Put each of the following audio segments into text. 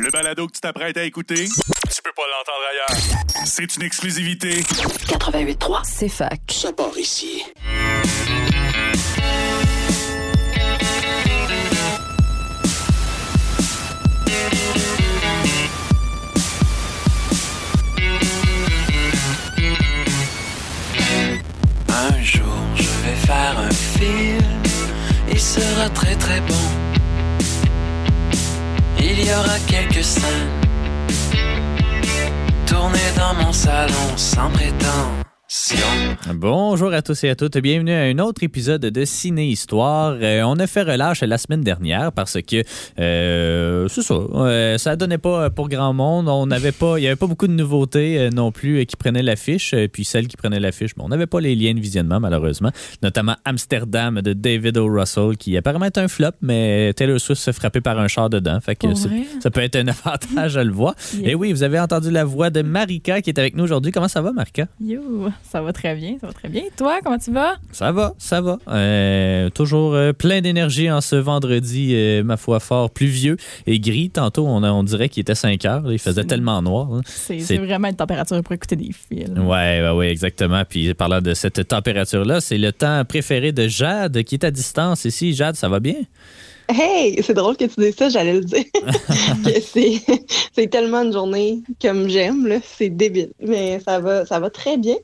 Le balado que tu t'apprêtes à écouter, tu peux pas l'entendre ailleurs. C'est une exclusivité. 88.3, C'est fac. ça part ici. Un jour, je vais faire un film. Il sera très très bon. Il y aura quelques scènes tournées dans mon salon sans prétention. Bonjour à tous et à toutes. Bienvenue à un autre épisode de Ciné Histoire. Euh, on a fait relâche la semaine dernière parce que euh, c'est ça, euh, ça donnait pas pour grand monde. On n'avait pas, il y avait pas beaucoup de nouveautés euh, non plus qui prenaient l'affiche. Puis celles qui prenaient l'affiche, bon, on n'avait pas les liens de visionnement malheureusement. Notamment Amsterdam de David O. Russell qui apparemment est un flop, mais Taylor Swift se frappait par un char dedans. Fait que ça peut être un avantage à le voir. Yeah. Et oui, vous avez entendu la voix de Marika qui est avec nous aujourd'hui. Comment ça va, Marika? Yo, ça va très bien, ça va très bien. Et toi, comment tu vas? Ça va, ça va. Euh, toujours euh, plein d'énergie en ce vendredi, euh, ma foi, fort pluvieux et gris. Tantôt, on, a- on dirait qu'il était 5 heures. là. Il faisait tellement noir. hein. C'est vraiment une température pour écouter des films. Ouais, ouais, ouais, exactement. Puis parlant de cette température-là, c'est le temps préféré de Jade qui est à distance ici. Jade, ça va bien? Hey, c'est drôle que tu dises ça, j'allais le dire. c'est, c'est tellement une journée comme j'aime, là. C'est débile. Mais ça va, ça va très bien.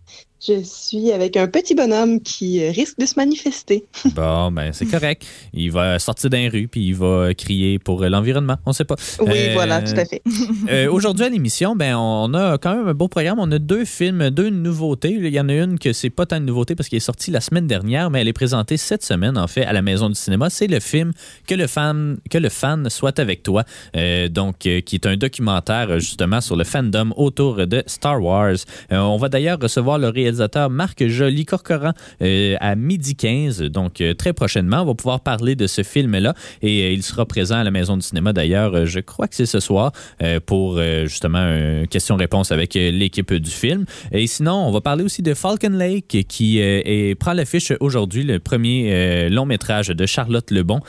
Je suis avec un petit bonhomme qui euh, risque de se manifester. Bon, ben c'est correct. Il va sortir d'un rue puis il va crier pour l'environnement. On sait pas. Oui, Euh, voilà, tout à fait. Euh, Aujourd'hui à l'émission, ben on a quand même un beau programme. On a deux films, deux nouveautés. Il y en a une que c'est pas tant une nouveauté parce qu'elle est sortie la semaine dernière, mais elle est présentée cette semaine en fait à la Maison du cinéma. C'est le film que le fan que le fan soit avec toi, Euh, donc euh, qui est un documentaire euh, justement sur le fandom autour de Star Wars. Euh, on va d'ailleurs recevoir le réalisateur Marc Joly Corcoran euh, à midi 15, donc euh, très prochainement. On va pouvoir parler de ce film-là et euh, il sera présent à la Maison du cinéma d'ailleurs. euh, je crois que c'est ce soir pour justement une question-réponse avec l'équipe du film. Et sinon, on va parler aussi de Falcon Lake qui est- prend l'affiche aujourd'hui, le premier long métrage de Charlotte Lebon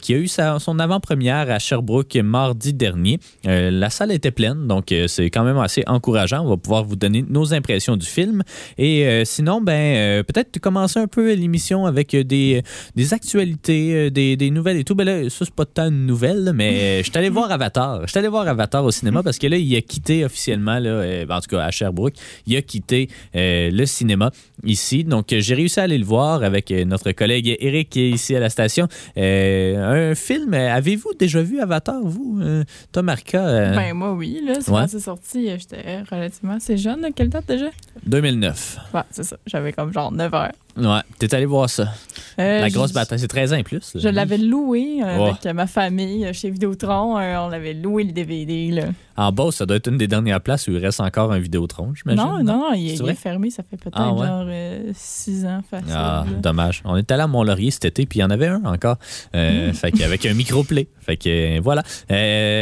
qui a eu sa- son avant-première à Sherbrooke mardi dernier. La salle était pleine, donc c'est quand même assez encourageant. On va pouvoir vous donner nos impressions du film. Et euh, sinon, ben euh, peut-être commencer un peu l'émission avec euh, des, des actualités, des, des nouvelles et tout. Ben là, ça, c'est pas tant une nouvelle, mais je suis allé voir Avatar. Je suis allé voir Avatar au cinéma parce que là, il a quitté officiellement, là, en tout cas à Sherbrooke, il a quitté euh, le cinéma ici. Donc, j'ai réussi à aller le voir avec notre collègue Eric qui est ici à la station. Euh, un film, avez-vous déjà vu Avatar, vous, euh, Tom Ben, moi, oui, là. C'est Ouais. quand c'est sorti, j'étais relativement assez jeune. Quelle date déjà? 2009. Ouais, c'est ça. J'avais comme genre 9 heures. Ouais, t'es allé voir ça. Euh, La grosse bataille, c'est 13 ans et plus. là. Je l'avais loué euh, avec ma famille euh, chez Vidéotron. Euh, on avait loué le DVD, là. En bas, ça doit être une des dernières places où il reste encore un Vidéotron, j'imagine. Non, non, non, il, est fermé. Ça fait peut-être Ah, ouais? genre 6 ans facile. Ah, là. dommage. On est allé à Mont-Laurier cet été, puis il y en avait un encore. Euh, Fait qu'avec un micro-play. Fait que voilà.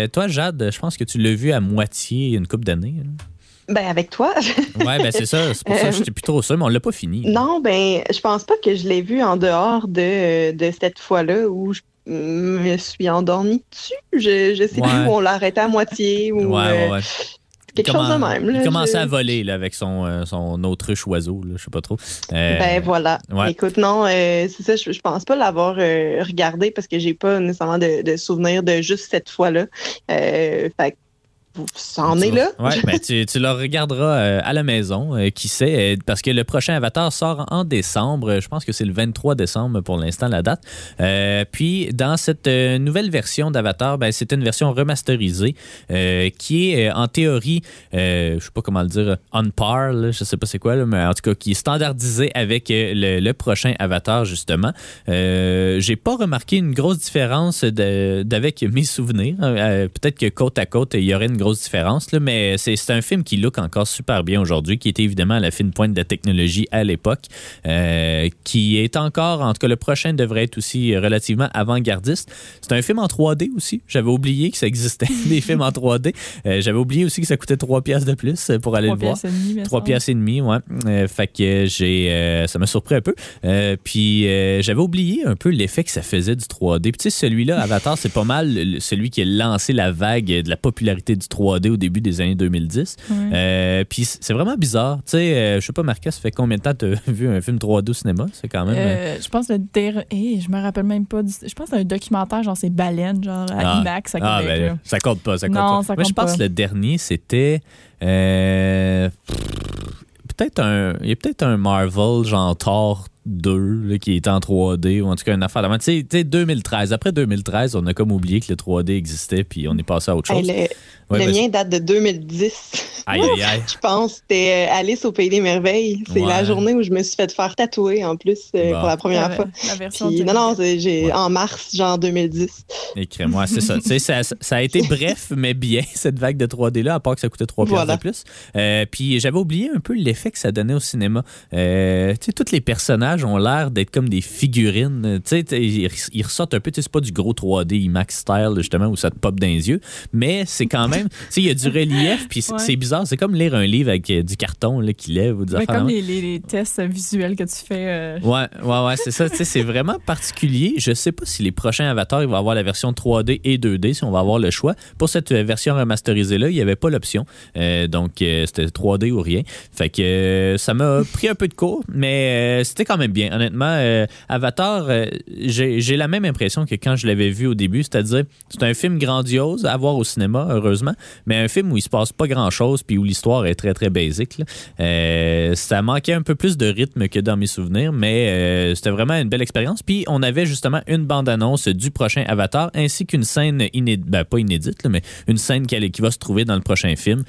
Toi, Jade, je pense que tu l'as vu à moitié une couple d'années. là. Ben, avec toi. Ouais, ben c'est ça. C'est pour ça que j'étais plus trop sûr, mais on l'a pas fini. non, ben, je pense pas que je l'ai vu en dehors de, de cette fois-là où je me suis endormie dessus. Je, je sais Ouais. plus où on l'a arrêté à moitié ou Ouais, ouais, euh, ouais. quelque chose de même. là. Il commençait Je- à voler là, avec son, euh, son autruche oiseau, là, je sais pas trop. Euh, Ben voilà. ouais. Écoute, non, euh, c'est ça, je, je pense pas l'avoir euh, regardé parce que j'ai pas nécessairement de, de souvenir de juste cette fois-là. Fait ça en est là? Ouais, ben, tu, tu le regarderas euh, à la maison, euh, qui sait, euh, parce que le prochain Avatar sort en décembre. Je pense que c'est le 23 décembre pour l'instant la date. Puis dans cette nouvelle version d'Avatar, ben, c'est une version remasterisée qui est en théorie, je sais pas comment le dire, on par, là, je sais pas c'est quoi, là, mais en tout cas qui est standardisée avec le, le prochain Avatar justement. J'ai pas remarqué une grosse différence d'avec mes souvenirs. Euh, Peut-être que côte à côte, il y aurait une grosse grosse différence, là, mais c'est un film qui look encore super bien aujourd'hui, qui était évidemment à la fine pointe de la technologie à l'époque, euh, qui est encore, en tout cas, le prochain devrait être aussi relativement avant-gardiste. C'est un film en 3D aussi. J'avais oublié que ça existait, des films en 3D. Euh, J'avais oublié aussi que ça coûtait 3 piastres de plus pour aller le voir. pièces et demie, me 3 semble. piastres et demi, ouais. Euh, fait que j'ai, ça m'a surpris un peu. Puis j'avais oublié un peu l'effet que ça faisait du 3D. Puis tu sais, celui-là, Avatar, c'est pas mal celui qui a lancé la vague de la popularité du 3D au début des années 2010. Ouais. Euh, puis c'est vraiment bizarre. Tu sais, euh, je sais pas, Marcus, ça fait combien de temps tu as vu un film 3D au cinéma? C'est quand même... euh, Euh, je pense le der- hey, je me rappelle même pas. du- Je pense un documentaire, genre c'est Baleine, genre à Ah. IMAX à Ah, Québec. ben, ça compte pas, ça compte Non, pas. ça Moi, je pense que le dernier, c'était. peut-être un. Il y a peut-être un Marvel, genre Thor 2, là, qui était en 3D, ou en tout cas une affaire. de- Tu sais, tu sais, 2013. Après 2013, on a comme oublié que le 3D existait, puis on est passé à autre Hey, chose. le Ouais, le vas-y. mien date de 2010. Aïe, aïe, aïe. Je pense c'était euh, Alice au Pays des Merveilles. C'est Ouais. la journée où je me suis fait faire tatouer en plus euh, Bon. pour la première La- fois. La Puis, non, non, c'est- j'ai Ouais. en mars, genre 2010. Écris-moi, c'est ça. Tu sais, ça. Ça a été bref, mais bien, cette vague de 3D-là, à part que ça coûtait 3 piastres Voilà. de plus. Euh, puis j'avais oublié un peu l'effet que ça donnait au cinéma. Euh, tu sais, tous les personnages ont l'air d'être comme des figurines. Tu sais, t- ils, ressortent un peu, c'est pas du gros 3D IMAX style, justement, où ça te pop dans les yeux, mais c'est quand même, tu sais, il y a du relief, puis c'est Ouais. bizarre. C'est comme lire un livre avec euh, du carton là, qui lève ou des Ouais, affaires comme les, les- les tests visuels que tu fais. euh, Ouais, ouais, ouais, c'est ça. Tu sais, c'est vraiment particulier. Je sais pas si les prochains avatars, ils vont avoir la version 3D et 2D, si on va avoir le choix. Pour cette euh, version remasterisée-là, il n'y avait pas l'option. Euh, donc, euh, c'était 3D ou rien. Fait que ça m'a pris un peu de cours, mais c'était quand même bien. Honnêtement, euh, Avatar, euh, j'ai la même impression que quand je l'avais vu au début, c'est-à-dire, c'est un film grandiose à voir au cinéma, heureusement, mais un film où il se passe pas grand-chose puis où l'histoire est très, très basique. Euh, ça manquait un peu plus de rythme que dans mes souvenirs, mais c'était vraiment une belle expérience. Puis on avait justement une bande-annonce du prochain Avatar ainsi qu'une scène inédite, ben, pas inédite, là, mais une scène qui, qui va se trouver dans le prochain film.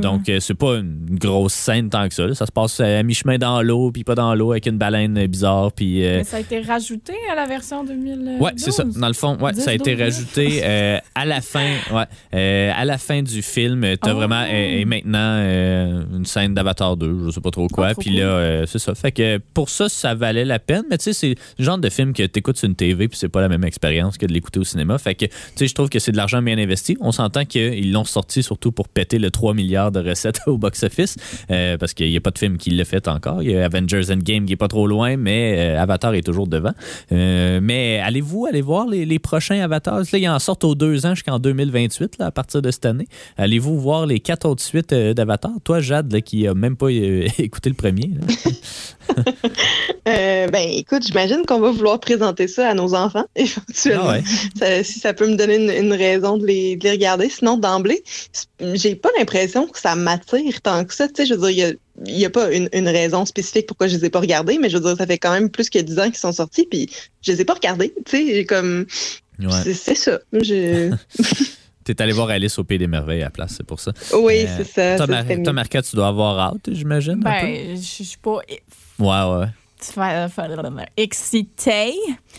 Donc, c'est pas une grosse scène tant que ça. là. Ça se passe à mi-chemin dans l'eau, puis pas dans l'eau, avec une baleine euh, bizarre. Puis, euh, Mais ça a été rajouté à la version 2012. Ouais, c'est ça. Dans le fond, ouais, 10, ça a été 12, rajouté euh, à la fin. Ouais, euh, à la fin du film, t'as Oh. vraiment et, maintenant euh, une scène d'Avatar 2, je sais pas trop quoi. Puis là, euh, c'est ça. Fait que pour ça, ça valait la peine. Mais tu sais, c'est le genre de film que t'écoutes sur une TV, puis c'est pas la même expérience que de l'écouter au cinéma. Fait que tu sais, je trouve que c'est de l'argent bien investi. On s'entend qu'ils l'ont sorti surtout pour péter le 3 milliards de recettes au box-office, euh, parce qu'il y a pas de film qui l'a fait encore. Il y a Avengers Endgame qui est pas trop loin, mais euh, Avatar est toujours devant. Euh, mais allez-vous aller voir les, prochains avatars? Là, ils en sortent aux deux ans jusqu'en 2028, là, à partir de cette année. Allez-vous voir les quatre autres suites euh, d'Avatar? Toi, Jade, qui a même pas écouté le premier. Euh, ben, écoute, j'imagine qu'on va vouloir présenter ça à nos enfants, éventuellement. Ah ouais. Ça- si ça peut me donner une, une raison de les, de les regarder. Sinon, d'emblée, j'ai pas l'impression que ça m'attire tant que ça. Tu sais, je veux dire, il y a, il y a pas une, une raison spécifique pourquoi je les ai pas regardés, mais je veux dire, ça fait quand même plus que 10 ans qu'ils sont sortis, puis je les ai pas regardés. Tu sais, j'ai comme. Ouais. C'est ça. Je... T'es allé voir Alice au Pays des Merveilles à la place, c'est pour ça. Oui, Euh, c'est ça. Serait toi, mieux. Marca, tu dois avoir hâte, j'imagine. Ben, je suis pas? Ouais, ouais. fa- fa- excitée,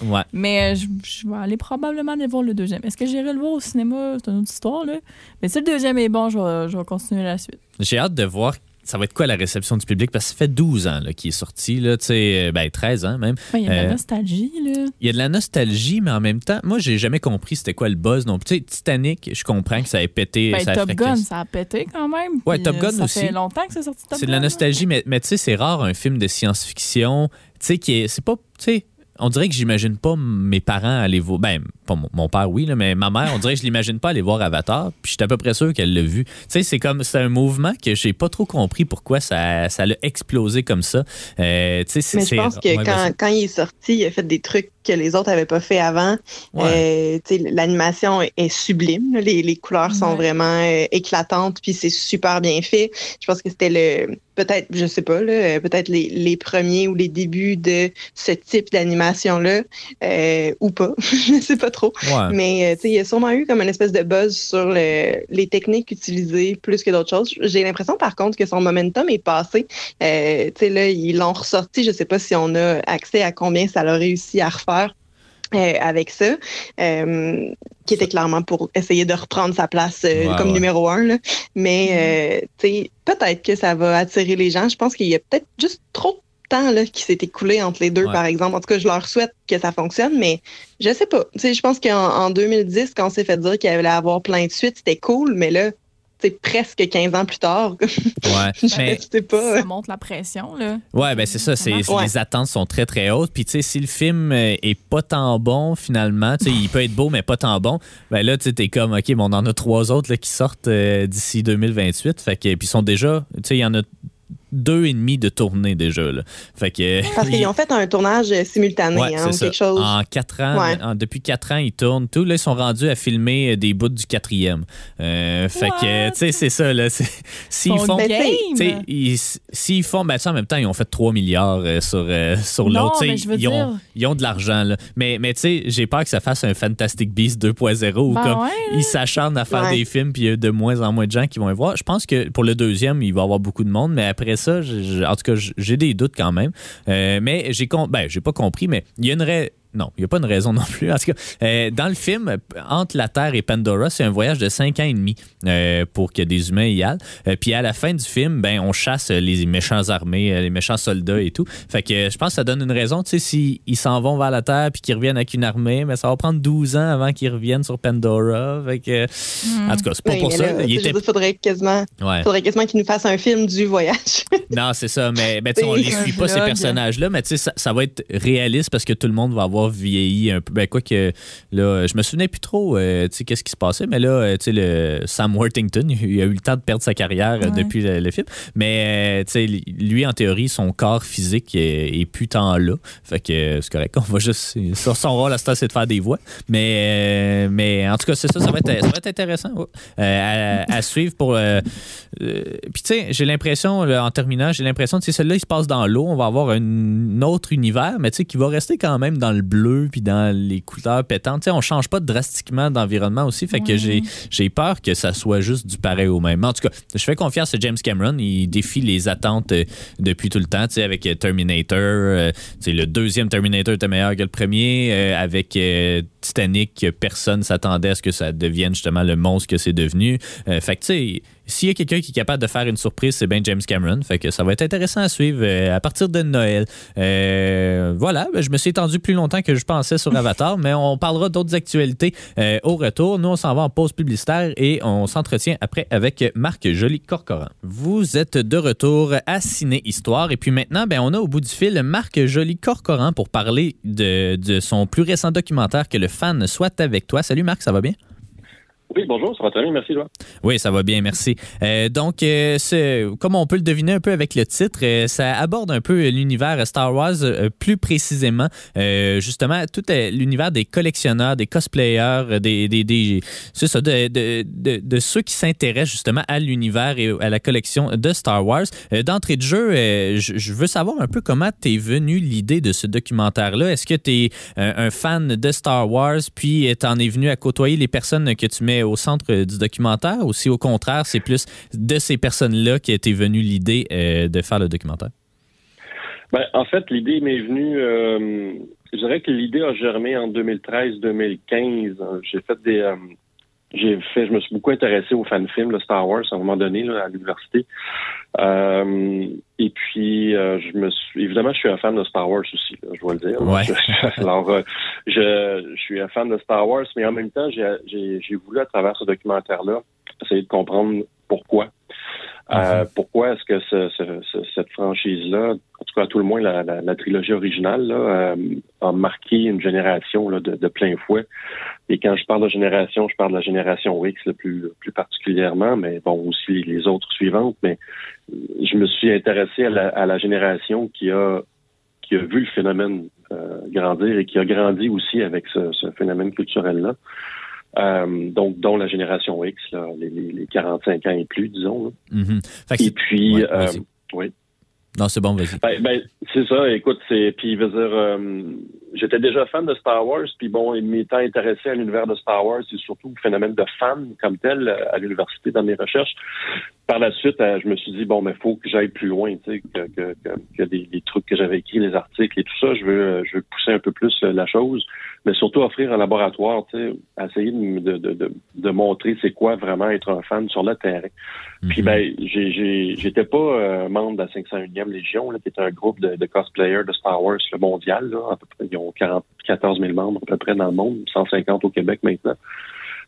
Ouais. mais euh, je, je vais aller probablement aller voir le deuxième. Est-ce que j'irai le voir au cinéma? C'est une autre histoire, là. Mais si le deuxième est bon, je vais, je vais continuer la suite. J'ai hâte de voir ça va être quoi la réception du public? Parce que ça fait 12 ans qu'il est sorti, là, tu sais, euh, ben 13 ans même. Ouais, Il y a de Euh, la nostalgie, là. Il y a de la nostalgie, mais en même temps, moi, j'ai jamais compris c'était quoi le buzz. Donc, tu sais, Titanic, je comprends que ça ait pété. Ben, ça a Top Gun, ça a pété quand même. Ouais, Top Gun ça aussi. fait longtemps que c'est sorti Top C'est de la nostalgie, mais, mais tu sais, c'est rare un film de science-fiction, tu sais, qui est. C'est pas. Tu sais. On dirait que j'imagine pas mes parents aller voir. Ben, pas mon, mon père, oui, là, mais ma mère, on dirait que je l'imagine pas aller voir Avatar. Puis je suis à peu près sûr qu'elle l'a vu. Tu sais, c'est comme. C'est un mouvement que j'ai pas trop compris pourquoi ça, ça l'a explosé comme ça. Euh, tu sais, c'est- Mais je pense que ouais, quand, quand il est sorti, il a fait des trucs que les autres avaient pas fait avant. Ouais. Euh, tu sais, L'animation est, est sublime. là. Les, les couleurs sont vraiment euh, éclatantes, puis c'est super bien fait. Je pense que c'était le peut-être, je sais pas, euh, peut-être les, les premiers ou les débuts de ce type d'animation-là, euh, ou pas, je sais pas trop. Ouais. Mais tu sais, il y a sûrement eu comme une espèce de buzz sur le- les techniques utilisées plus que d'autres choses. J'ai l'impression par contre que son momentum est passé. Euh, tu sais, là, ils l'ont ressorti. Je sais pas si on a accès à combien ça l'a réussi à refaire. Euh, avec ça, euh, qui était clairement pour essayer de reprendre sa place euh, Ouais, comme ouais. numéro un. là. Mais euh, tu sais, peut-être que ça va attirer les gens. Je pense qu'il y a peut-être juste trop de temps là, qui s'est écoulé entre les deux, Ouais. par exemple. En tout cas, je leur souhaite que ça fonctionne, mais je sais pas. Tu sais, je pense qu'en en 2010, quand on s'est fait dire qu'il allait avoir plein de suites, c'était cool, mais là, c'est presque 15 ans plus tard. Ouais. Mais, je sais pas. Ça monte la pression, là. Ouais, ben c'est ça. C'est, Vraiment. Ouais. Les attentes sont très, très hautes. Puis, tu sais, si le film euh, est pas tant bon, finalement, tu sais, il peut être beau, mais pas tant bon, ben là, tu sais, t'es comme, OK, mais on en a trois autres là, qui sortent euh, d'ici 2028. Fait que, puis ils sont déjà, tu sais, il y en a deux et demi de tournée déjà. Là. Fait que. Parce qu'ils ont fait un tournage euh, simultané, Ouais, hein, c'est ou ça. quelque chose. En quatre ans, Ouais. en- depuis quatre ans, ils tournent tout. Là, ils sont rendus à filmer euh, des bouts du quatrième. Euh, fait que, tu sais, c'est ça. Là, c'est- s'ils font, game. tu sais, ils- s'ils font, ben, ça, en même temps, ils ont fait 3 milliards euh, sur, euh, sur Non, l'autre. Ils, ont, ils ont de l'argent. là. Mais, mais tu sais, j'ai peur que ça fasse un Fantastic Beast 2.0 où Ben comme ouais, ils s'acharnent à faire Ouais. des films puis il y a de moins en moins de gens qui vont les voir. Je pense que pour le deuxième, il va y avoir beaucoup de monde, mais après ça, en tout cas, j'ai des doutes quand même. Euh, mais j'ai ben, pas compris, mais il y a une raison. Non, il n'y a pas une raison non plus. En tout cas, euh, dans le film, entre la Terre et Pandora, c'est un voyage de cinq ans et demi euh, pour que des humains y aillent. Euh, puis à la fin du film, ben on chasse les méchants armés, les méchants soldats et tout. Fait que je pense que ça donne une raison. Tu sais, s'ils s'en vont vers la Terre puis qu'ils reviennent avec une armée, mais ça va prendre 12 ans avant qu'ils reviennent sur Pandora. Fait que, en tout cas, c'est pas Oui, pour ça. là, Il était... dire, faudrait quasiment, Ouais. faudrait quasiment qu'ils nous fassent un film du voyage. Non, c'est ça. Mais, sais, on les suit pas, ces personnages-là. Mais tu sais, ça, ça va être réaliste parce que tout le monde va avoir vieilli un peu. Ben, quoi que, là, je me souvenais plus trop, euh, tu sais, qu'est-ce qui se passait. Mais là, euh, tu sais, le Sam Worthington, il a eu le temps de perdre sa carrière euh, Ouais. depuis le, le film. Mais, tu sais, lui, en théorie, son corps physique est, est plus tant là. Fait que c'est correct. On va juste. Sur son rôle, à ce temps, c'est de faire des voix. Mais, euh, mais en tout cas, c'est ça. Ça va être, ça va être intéressant ouais. Euh, à, à suivre pour. Puis, tu sais, j'ai l'impression, en terminant, j'ai l'impression, tu sais, celui-là, il se passe dans l'eau. On va avoir un autre univers, mais tu sais, qui va rester quand même dans le bleu puis dans les couleurs pétantes. Tu sais, on change pas drastiquement d'environnement aussi. Fait que j'ai j'ai peur que ça soit juste du pareil au même. En tout cas, je fais confiance à James Cameron. Il défie les attentes euh, depuis tout le temps. Tu sais, avec euh, Terminator, euh, tu sais, le deuxième Terminator était meilleur que le premier. Euh, avec euh, Titanic, personne s'attendait à ce que ça devienne justement le monstre que c'est devenu. Euh, fait que, tu sais, s'il y a quelqu'un qui est capable de faire une surprise, c'est bien James Cameron. Fait que ça va être intéressant à suivre euh, à partir de Noël. Euh, voilà, ben, je me suis étendu plus longtemps que je pensais sur Avatar, mais on parlera d'autres actualités euh, au retour. Nous, on s'en va en pause publicitaire et on s'entretient après avec Marc Joly-Corcoran. Vous êtes de retour à Ciné Histoire et puis maintenant, ben, on a au bout du fil Marc Joly-Corcoran pour parler de, de son plus récent documentaire que le fan soit avec toi. Salut Marc, ça va bien? Oui, bonjour, ça va très bien, merci, toi. Oui, ça va bien, merci. Euh, donc, euh, comme on peut le deviner un peu avec le titre, euh, ça aborde un peu l'univers Star Wars, plus précisément, justement, tout l'univers des collectionneurs, des cosplayers, des, des, ça, de, de, ceux qui s'intéressent justement à l'univers et à la collection de Star Wars. D'entrée de jeu, je, je veux savoir un peu comment t'es venu l'idée de ce documentaire-là. Est-ce que t'es euh, un fan de Star Wars, puis t'en es venu à côtoyer les personnes que tu mets au centre euh, du documentaire, ou si au contraire, c'est plus de ces personnes-là qui était venue l'idée euh, de faire le documentaire? Ben, en fait, l'idée m'est venue, euh, je dirais que l'idée a germé en 2013-2015. J'ai fait des, j'ai fait, je me suis beaucoup intéressé aux fan-films, le Star Wars, à un moment donné, là, à l'université. Euh, et puis, euh, je me suis, évidemment, je suis un fan de Star Wars aussi, là, je dois le dire. Ouais. Alors, euh, je, je suis un fan de Star Wars, mais en même temps, j'ai voulu, à travers ce documentaire-là, essayer de comprendre pourquoi. Euh, pourquoi est-ce que ce- ce- ce- cette franchise-là, en tout cas à tout le moins la, la- la trilogie originale, là, euh, a marqué une génération là, de, de plein fouet? Et quand je parle de génération, je parle de la génération X le plus, plus particulièrement, mais bon aussi les autres suivantes. Mais je me suis intéressé à la, à la génération qui a qui a vu le phénomène euh, grandir et qui a grandi aussi avec ce, ce phénomène culturel-là. Euh, donc, dont la génération X, là, les, les, les 45 ans et plus, disons. là. Mhm. Que Et puis, Ouais, euh, oui. Non, c'est bon, vas-y. Ben, ben, c'est ça. Écoute, c'est puis je veux dire, euh, j'étais déjà fan de Star Wars, puis bon, m'étant intéressé à l'univers de Star Wars, c'est surtout le phénomène de fan comme tel euh, à l'université dans mes recherches. Par la suite, euh, je me suis dit bon, mais faut que j'aille plus loin, tu sais, que, que, que, que des, des trucs que j'avais écrits, les articles et tout ça. Je veux, euh, je veux pousser un peu plus la chose. mais surtout offrir un laboratoire, tu sais, essayer de, de, de, de montrer c'est quoi vraiment être un fan sur le terrain. Puis Mhm. ben, j'ai- j'ai- j'étais pas euh, membre de la 501e Légion, là, qui est un groupe de, de cosplayers de Star Wars le mondial. Là, à peu près, ils ont 40, 14 000 membres à peu près dans le monde, 150 au Québec maintenant.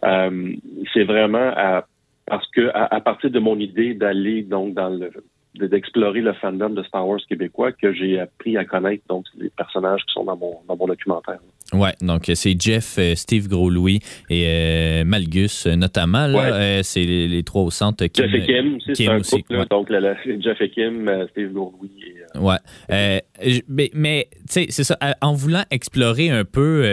Euh, c'est vraiment à, parce que à, partir de mon idée d'aller donc dans le de- d'explorer le fandom de Star Wars québécois que j'ai appris à connaître donc les personnages qui sont dans mon dans mon documentaire. Ouais, donc euh, c'est Jeff, euh, Steve Gros-Louis et euh, Malgus notamment. Là, Ouais. Euh, c'est les, les trois au centre. Kim, Jeff et Kim, c'est un aussi, couple, là, ouais. donc le- Jeff et Kim, Steve et euh, Ouais. Euh, mais mais tu sais, c'est ça. En voulant explorer un peu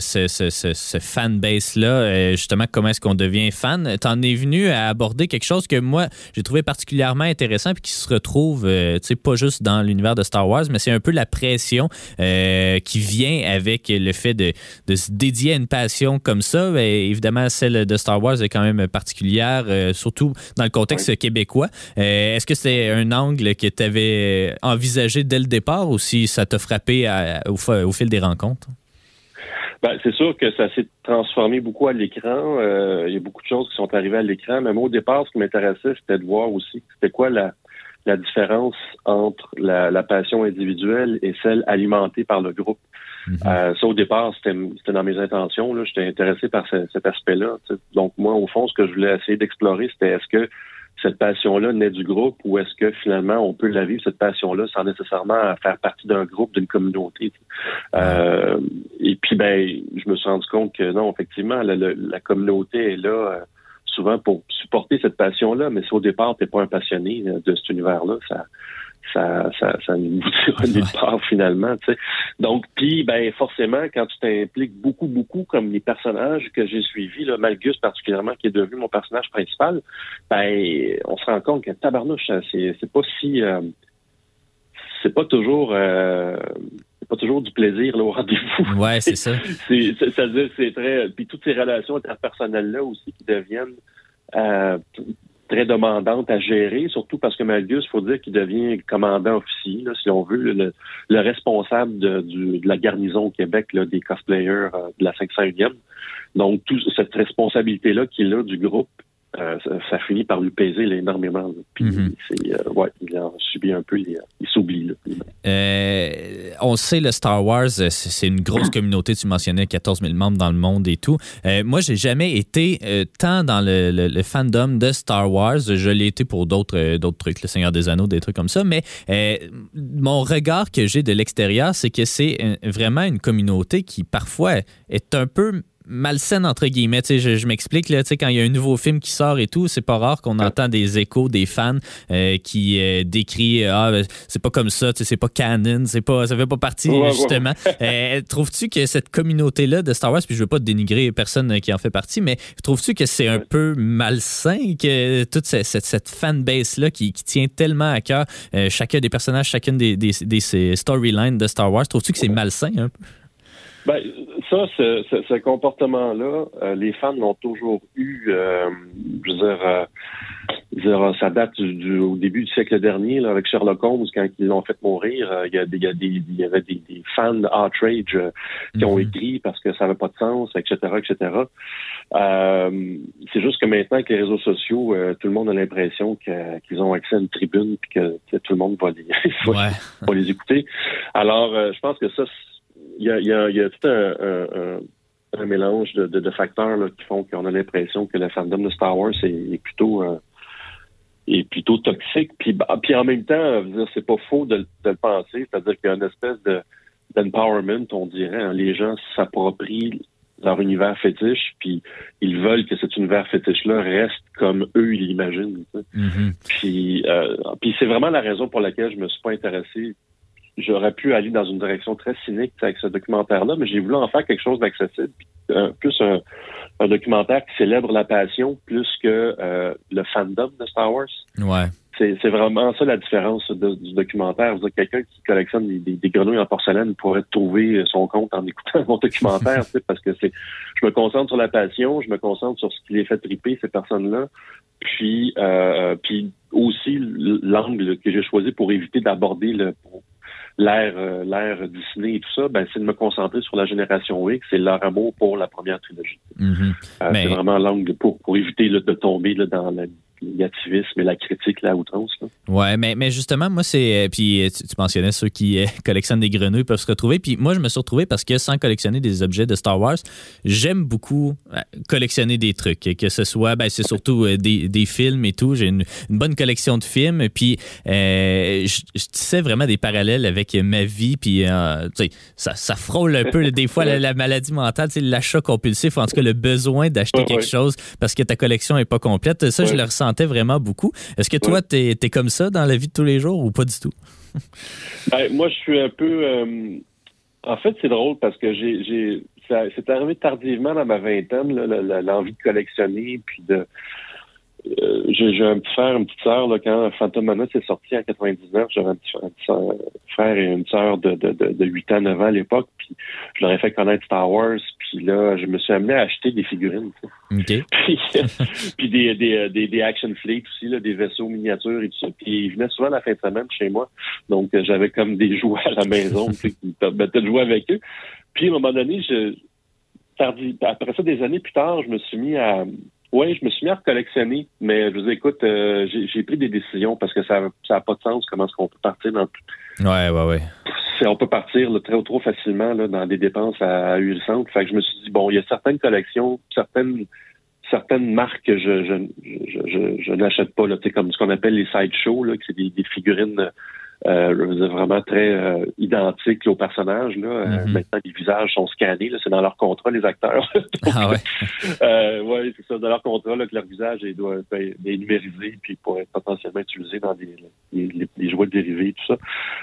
ce, ce, ce, ce fanbase-là, justement, comment est-ce qu'on devient fan, t'en es venu à aborder quelque chose que moi, j'ai trouvé particulièrement intéressant puis qui se retrouve, tu sais, pas juste dans l'univers de Star Wars, mais c'est un peu la pression qui vient avec le fait de, de se dédier à une passion comme ça. Ben, évidemment, celle de Star Wars est quand même particulière, euh, surtout dans le contexte québécois. Euh, Est-ce que c'est un angle que tu avais envisagé dès le départ ou si ça t'a frappé à- au, fil des rencontres? Ben, c'est sûr que ça s'est transformé beaucoup à l'écran. Euh, il y a beaucoup de choses qui sont arrivées à l'écran. Mais moi, au départ, ce qui m'intéressait, c'était de voir aussi c'était quoi la, la différence entre la, la passion individuelle et celle alimentée par le groupe. Mhm. Euh, ça, au départ, c'était dans mes intentions. J'étais intéressé par ce- cet aspect-là. Donc, moi, au fond, ce que je voulais essayer d'explorer, c'était est-ce que cette passion-là naît du groupe ou est-ce que finalement on peut la vivre, cette passion-là, sans nécessairement faire partie d'un groupe, d'une communauté. Euh, et puis, ben, je me suis rendu compte que non, effectivement, la, la- la communauté est là euh, souvent pour supporter cette passion-là, mais si au départ, tu n'es pas un passionné euh, de cet univers-là, ça ça, ça, ça ne boutira nulle part finalement. Tu sais. Donc, puis, ben, forcément, quand tu t'impliques beaucoup, beaucoup, comme les personnages que j'ai suivis, là, Malgus particulièrement, qui est devenu mon personnage principal, ben, on se rend compte que tabarnouche, c'est, c'est pas si, euh, c'est pas toujours, euh, c'est pas toujours du plaisir là, au rendez-vous. Ouais, c'est ça. c'est, c'est, c'est-à-dire, c'est très, puis toutes ces relations interpersonnelles là aussi qui deviennent euh, très demandantes à gérer, surtout parce que Malgus, il faut dire qu'il devient commandant officier, là, si on veut, le, le responsable de, du- de la garnison au Québec là, des cosplayers euh, de la 501e. Donc, toute cette responsabilité-là qu'il a du groupe, euh, ça, finit par lui peser énormément. Puis, Mhm. euh, ouais, il en subit un peu, les- il s'oublie. Euh, on sait, le Star Wars, c'est une grosse communauté. Tu mentionnais 14 000 membres dans le monde et tout. Moi, j'ai jamais été tant dans le, le- le fandom de Star Wars. Je l'ai été pour d'autres d'autres trucs, le Seigneur des Anneaux, des trucs comme ça. Mais mon regard que j'ai de l'extérieur, c'est que c'est vraiment une communauté qui parfois est un peu malsaine entre guillemets. Tu sais, je, je m'explique là, tu sais, quand il y a un nouveau film qui sort et tout, c'est pas rare qu'on entend des échos des fans euh, qui euh, décrient ah ben, c'est pas comme ça, tu sais, c'est pas canon, c'est pas ça fait pas partie Ouais, justement. Euh, trouves-tu que cette communauté là de Star Wars, puis je veux pas dénigrer personne euh, qui en fait partie, mais trouves-tu que c'est un peu malsain que toute cette, cette, cette fanbase là qui, qui tient tellement à cœur euh, chacun des personnages, chacune des, des, des, storylines de Star Wars, trouves-tu que c'est malsain un peu? Ben, ça, ce, ce, ce comportement-là, euh, les fans l'ont toujours eu. euh, je veux dire, euh, je veux dire, ça date du, du- au début du siècle dernier, là, avec Sherlock Holmes, quand ils l'ont fait mourir. euh, Il y, a des- il y, a des- il y avait des, des fans outrage euh, qui ont Mhm. écrit parce que ça n'avait pas de sens, etc., etc. Euh, c'est juste que maintenant, avec les réseaux sociaux, euh, tout le monde a l'impression qu'ils ont accès à une tribune puis que, tout le monde va les, va Ouais. pour les écouter. Alors, euh, je pense que ça, il y a, il y, a, il y a tout un, un, un- un mélange de, de, de facteurs là, qui font qu'on a l'impression que le fandom de Star Wars est, est plutôt euh, est plutôt toxique. Puis, bah, puis en même temps, c'est pas faux de, de le penser, c'est-à-dire qu'il y a une espèce de d'empowerment, on dirait. hein. Les gens s'approprient leur univers fétiche, puis ils veulent que cet univers fétiche-là reste comme eux ils l'imaginent. Mhm. Puis, euh, puis c'est vraiment la raison pour laquelle je me suis pas intéressé. J'aurais pu aller dans une direction très cynique avec ce documentaire-là, mais j'ai voulu en faire quelque chose d'accessible, euh, plus un, un documentaire qui célèbre la passion plus que euh, le fandom de Star Wars. Ouais. C'est vraiment ça la différence de- du documentaire. Quelqu'un qui collectionne des, des- des grenouilles en porcelaine pourrait trouver son compte en écoutant mon documentaire, parce que c'est, je me concentre sur la passion, je me concentre sur ce qui les fait triper ces personnes-là, puis, euh, puis aussi l'angle que j'ai choisi pour éviter d'aborder le, pour- l'ère euh, l'ère Disney et tout ça, ben, c'est de me concentrer sur la génération X et leur amour pour la première trilogie. Mhm. Euh, Mais- C'est vraiment l'angle pour, pour éviter là, de tomber là, dans le négativisme et la critique là, à outrance. Là. Ouais, mais, mais justement, moi, c'est. euh, Puis euh, tu, tu mentionnais ceux qui euh, collectionnent des grenouilles peuvent se retrouver. Puis moi, je me suis retrouvé parce que sans collectionner des objets de Star Wars, j'aime beaucoup collectionner des trucs. Que ce soit, ben, c'est surtout euh, des, des films et tout. J'ai une, une bonne collection de films. Puis euh, je, je tissais vraiment des parallèles avec ma vie. Puis tu sais, ça, ça frôle un peu, des fois, la, la maladie mentale, l'achat compulsif, ou en tout cas, le besoin d'acheter Ouais, quelque ouais. chose parce que ta collection est pas complète. Ça, je le ressentais vraiment beaucoup. Est-ce que toi, t'es es comme ça dans la vie de tous les jours ou pas du tout? Ben, moi, je suis un peu. euh, En fait, c'est drôle parce que j'ai, c'est arrivé tardivement dans ma vingtaine, l'envie de collectionner, puis de. Euh, j'ai, un petit frère, une petite sœur, là, quand Phantom Menace est sorti en 99, j'avais un petit, un petit euh, frère et une sœur de, de, de, de 8 ans, 9 ans à l'époque, puis je leur ai fait connaître Star Wars, puis là, je me suis amené à acheter des figurines. tu sais. OK. puis, puis des, des, des, des action fleets aussi, là, des vaisseaux miniatures et tout ça. Puis ils venaient souvent la fin de semaine chez moi. Donc euh, j'avais comme des jouets à la maison qui me permettaient de jouer avec eux. Puis à un moment donné, je tardi, après ça, des années plus tard, je me suis mis à ouais, je me suis mis à collectionner, mais je vous écoute, euh, j'ai j'ai pris des décisions parce que ça ça a pas de sens comment est-ce qu'on peut partir dans Ouais, ouais, ouais. c'est- on peut partir là, très trop facilement là, dans des dépenses à, à centre. Fait que je me suis dit bon, il y a certaines collections, certaines certaines marques que je je, je, je, je n'achète pas là, comme ce qu'on appelle les sideshows là, que c'est des, des figurines euh, vraiment très euh, identiques là, aux personnages là. Euh, Mhm. maintenant, les visages sont scannés, c'est dans leur contrat les acteurs. Donc, Ah ouais. euh, ouais, c'est ça, dans leur contrat, là, que leur visage est, doit être est numérisé puis pour être potentiellement utilisé dans des, les, les- les jouets dérivés, tout ça.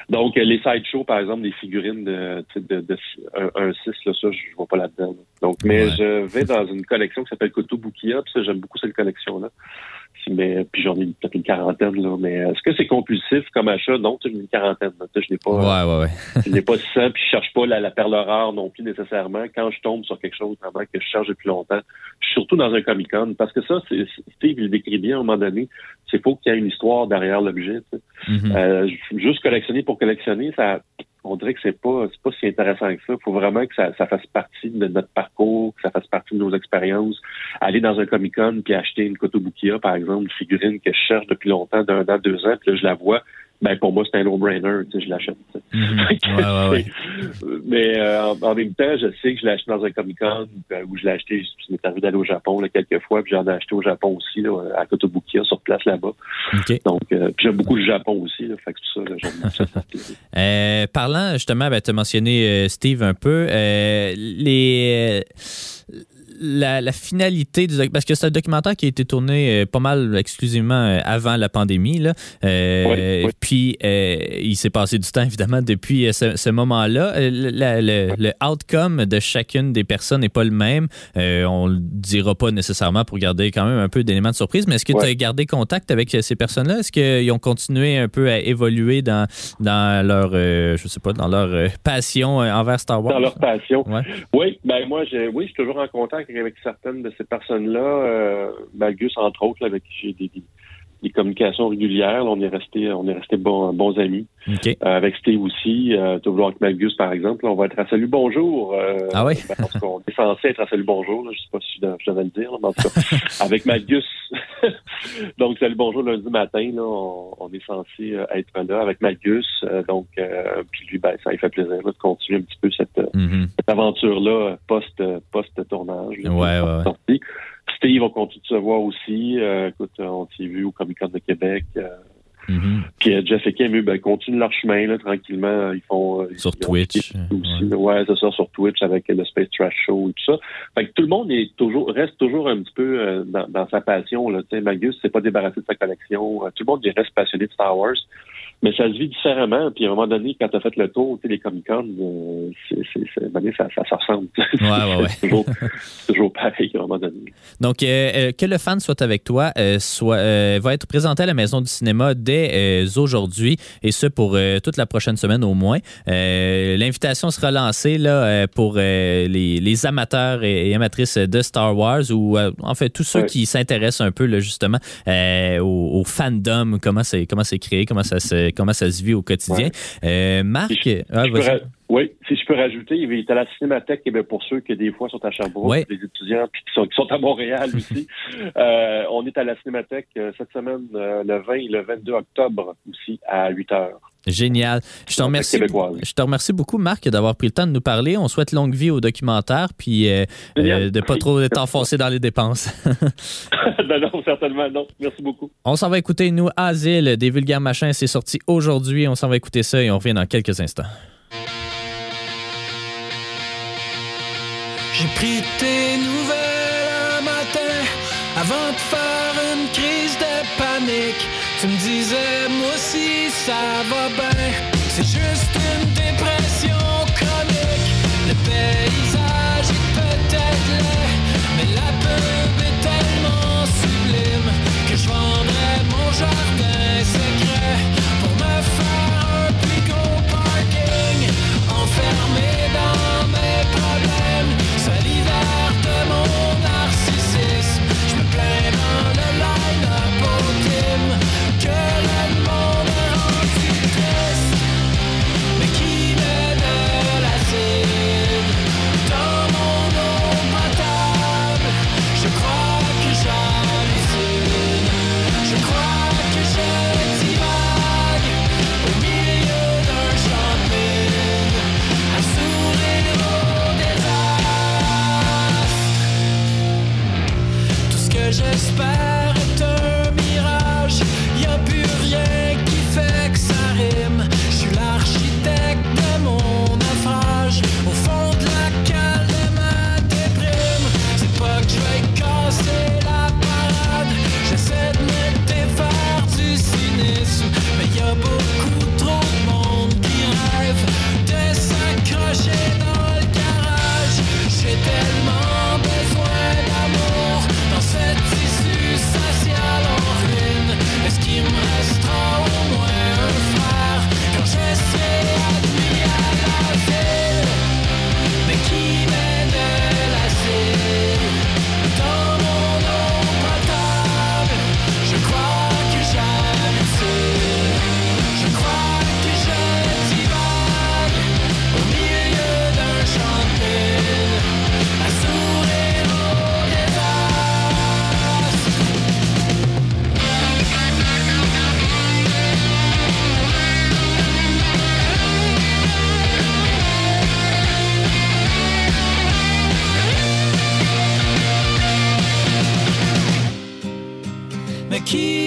Donc, euh, les sideshows, par exemple, des figurines de, de, de, un, un 6, là, ça, je ne vois pas là-dedans. là. Donc, mais Ouais. je vais dans une collection qui s'appelle Kotobukiya, puis ça, j'aime beaucoup cette collection-là. Mais, puis j'en ai peut-être une quarantaine, là. Mais est-ce que c'est compulsif comme achat? Non, tu sais, j'en ai une quarantaine. Je n'ai pas, Ouais, ouais, ouais. je n'ai pas 100, puis je cherche pas la, la perle rare non plus nécessairement. Quand je tombe sur quelque chose vraiment que je cherche depuis longtemps, je suis surtout dans un Comic-Con, parce que ça, c'est, Steve il le décrit bien à un moment donné, c'est faut qu'il y ait une histoire derrière l'objet. Mhm. Euh, juste collectionner pour collectionner, ça, on dirait que c'est pas, c'est pas si intéressant que ça. Il faut vraiment que ça, ça fasse partie de notre parcours, que ça fasse partie de nos expériences. Aller dans un Comic Con puis acheter une Kotobukiya, par exemple, une figurine que je cherche depuis longtemps, d'un an, deux ans, puis là je la vois. Ben pour moi c'est un no-brainer, tu sais, je l'achète. que Ouais, ouais, ouais. Mais euh, en, en même temps, je sais que je l'ai acheté dans un Comic Con euh, où je l'ai acheté. Ça m'est arrivé d'aller au Japon là, quelques fois, puis j'en ai acheté au Japon aussi là, à Kotobukiya sur place là-bas. OK. Donc, euh, puis j'aime beaucoup le Japon aussi, là, fait que pour ça là, j'aime. Euh, parlant justement, ben, tu as mentionné euh, Steve un peu, euh, les, la, la finalité du doc- parce que c'est un documentaire qui a été tourné euh, pas mal exclusivement euh, avant la pandémie. Là. Euh, Oui, oui. Puis euh, il s'est passé du temps évidemment depuis ce, ce moment-là. Le, le- le outcome de chacune des personnes n'est pas le même. Euh, on le dira pas nécessairement pour garder quand même un peu d'éléments de surprise, mais est-ce que tu as gardé contact avec ces personnes-là? Est-ce qu'ils ont continué un peu à évoluer dans, dans leur, je sais pas, dans leur passion envers Star Wars? Dans leur passion. Ouais. Oui, ben moi, oui, je suis toujours en contact avec certaines de ces personnes-là. Euh, Malgus, entre autres, avec qui j'ai des, des, communications régulières. Là, on est resté, on est resté bons, bons amis. Euh, avec Steve aussi, euh, avec Malgus, par exemple. là, on va être à Salut Bonjour. euh, Ah oui? ben, en tout cas, on est censé être à Salut Bonjour. Là, je sais pas si je devais, le dire, là, mais en tout cas, avec Malgus. donc, Salut Bonjour lundi matin, là, on, on est censé euh, être là avec Malgus. Euh, donc, puis lui, ben, ça lui fait plaisir là, de continuer un petit peu cette, Mhm. cette aventure-là post, post-tournage. là, Ouais, post- ouais, ouais. Sortie. Steve, on continue de se voir aussi. Euh, écoute, on s'est vu au Comic-Con de Québec. euh, Mhm. puis euh, Jeff et Kim, eux, ben, continuent leur chemin là, tranquillement. Ils font euh, Sur ils Twitch, euh, aussi. Ouais, c'est ça, sur Twitch avec euh, le Space Trash Show et tout ça. Fait que tout le monde est toujours reste toujours un petit peu euh, dans, dans sa passion. Là. Tu sais, Magus s'est pas débarrassé de sa collection. Euh, Tout le monde reste passionné de Star Wars. Mais ça se vit différemment. Puis à un moment donné, quand tu as fait le tour, tu sais, les Comic-Con, euh, ça, ça, ressemble. Ouais, ouais, ouais. c'est toujours, toujours pareil à un moment donné. Donc, euh, euh, que le fan soit avec toi, euh, soit, va être présenté à la Maison du cinéma dès aujourd'hui, et ce pour toute la prochaine semaine au moins. L'invitation sera lancée là, pour les, les amateurs et, et amatrices de Star Wars, ou en fait tous ceux Ouais. qui s'intéressent un peu là, justement au, au fandom, comment c'est comment c'est créé, comment ça se comment ça se vit au quotidien. Euh, Marc, Si je- ah, oui, si je peux rajouter, il est à la Cinémathèque, bien, pour ceux qui des fois sont à Sherbrooke, Ouais. des étudiants puis qui sont, qui sont à Montréal aussi. Euh, on est à la Cinémathèque euh, cette semaine, le 20 et le 22 octobre aussi, à 8 heures. Génial. Je te remercie. Je te remercie beaucoup, Marc, d'avoir pris le temps de nous parler. On souhaite longue vie au documentaire, puis euh, euh, de pas trop t'enfoncer dans les dépenses. non, non, certainement non. Merci beaucoup. on s'en va écouter, nous, Asile, des vulgaires machins. C'est sorti aujourd'hui. On s'en va écouter ça et on revient dans quelques instants. J'ai pris tes nouvelles un matin avant de faire une crise de panique. Tu me disais, moi aussi, ça va bien. Mais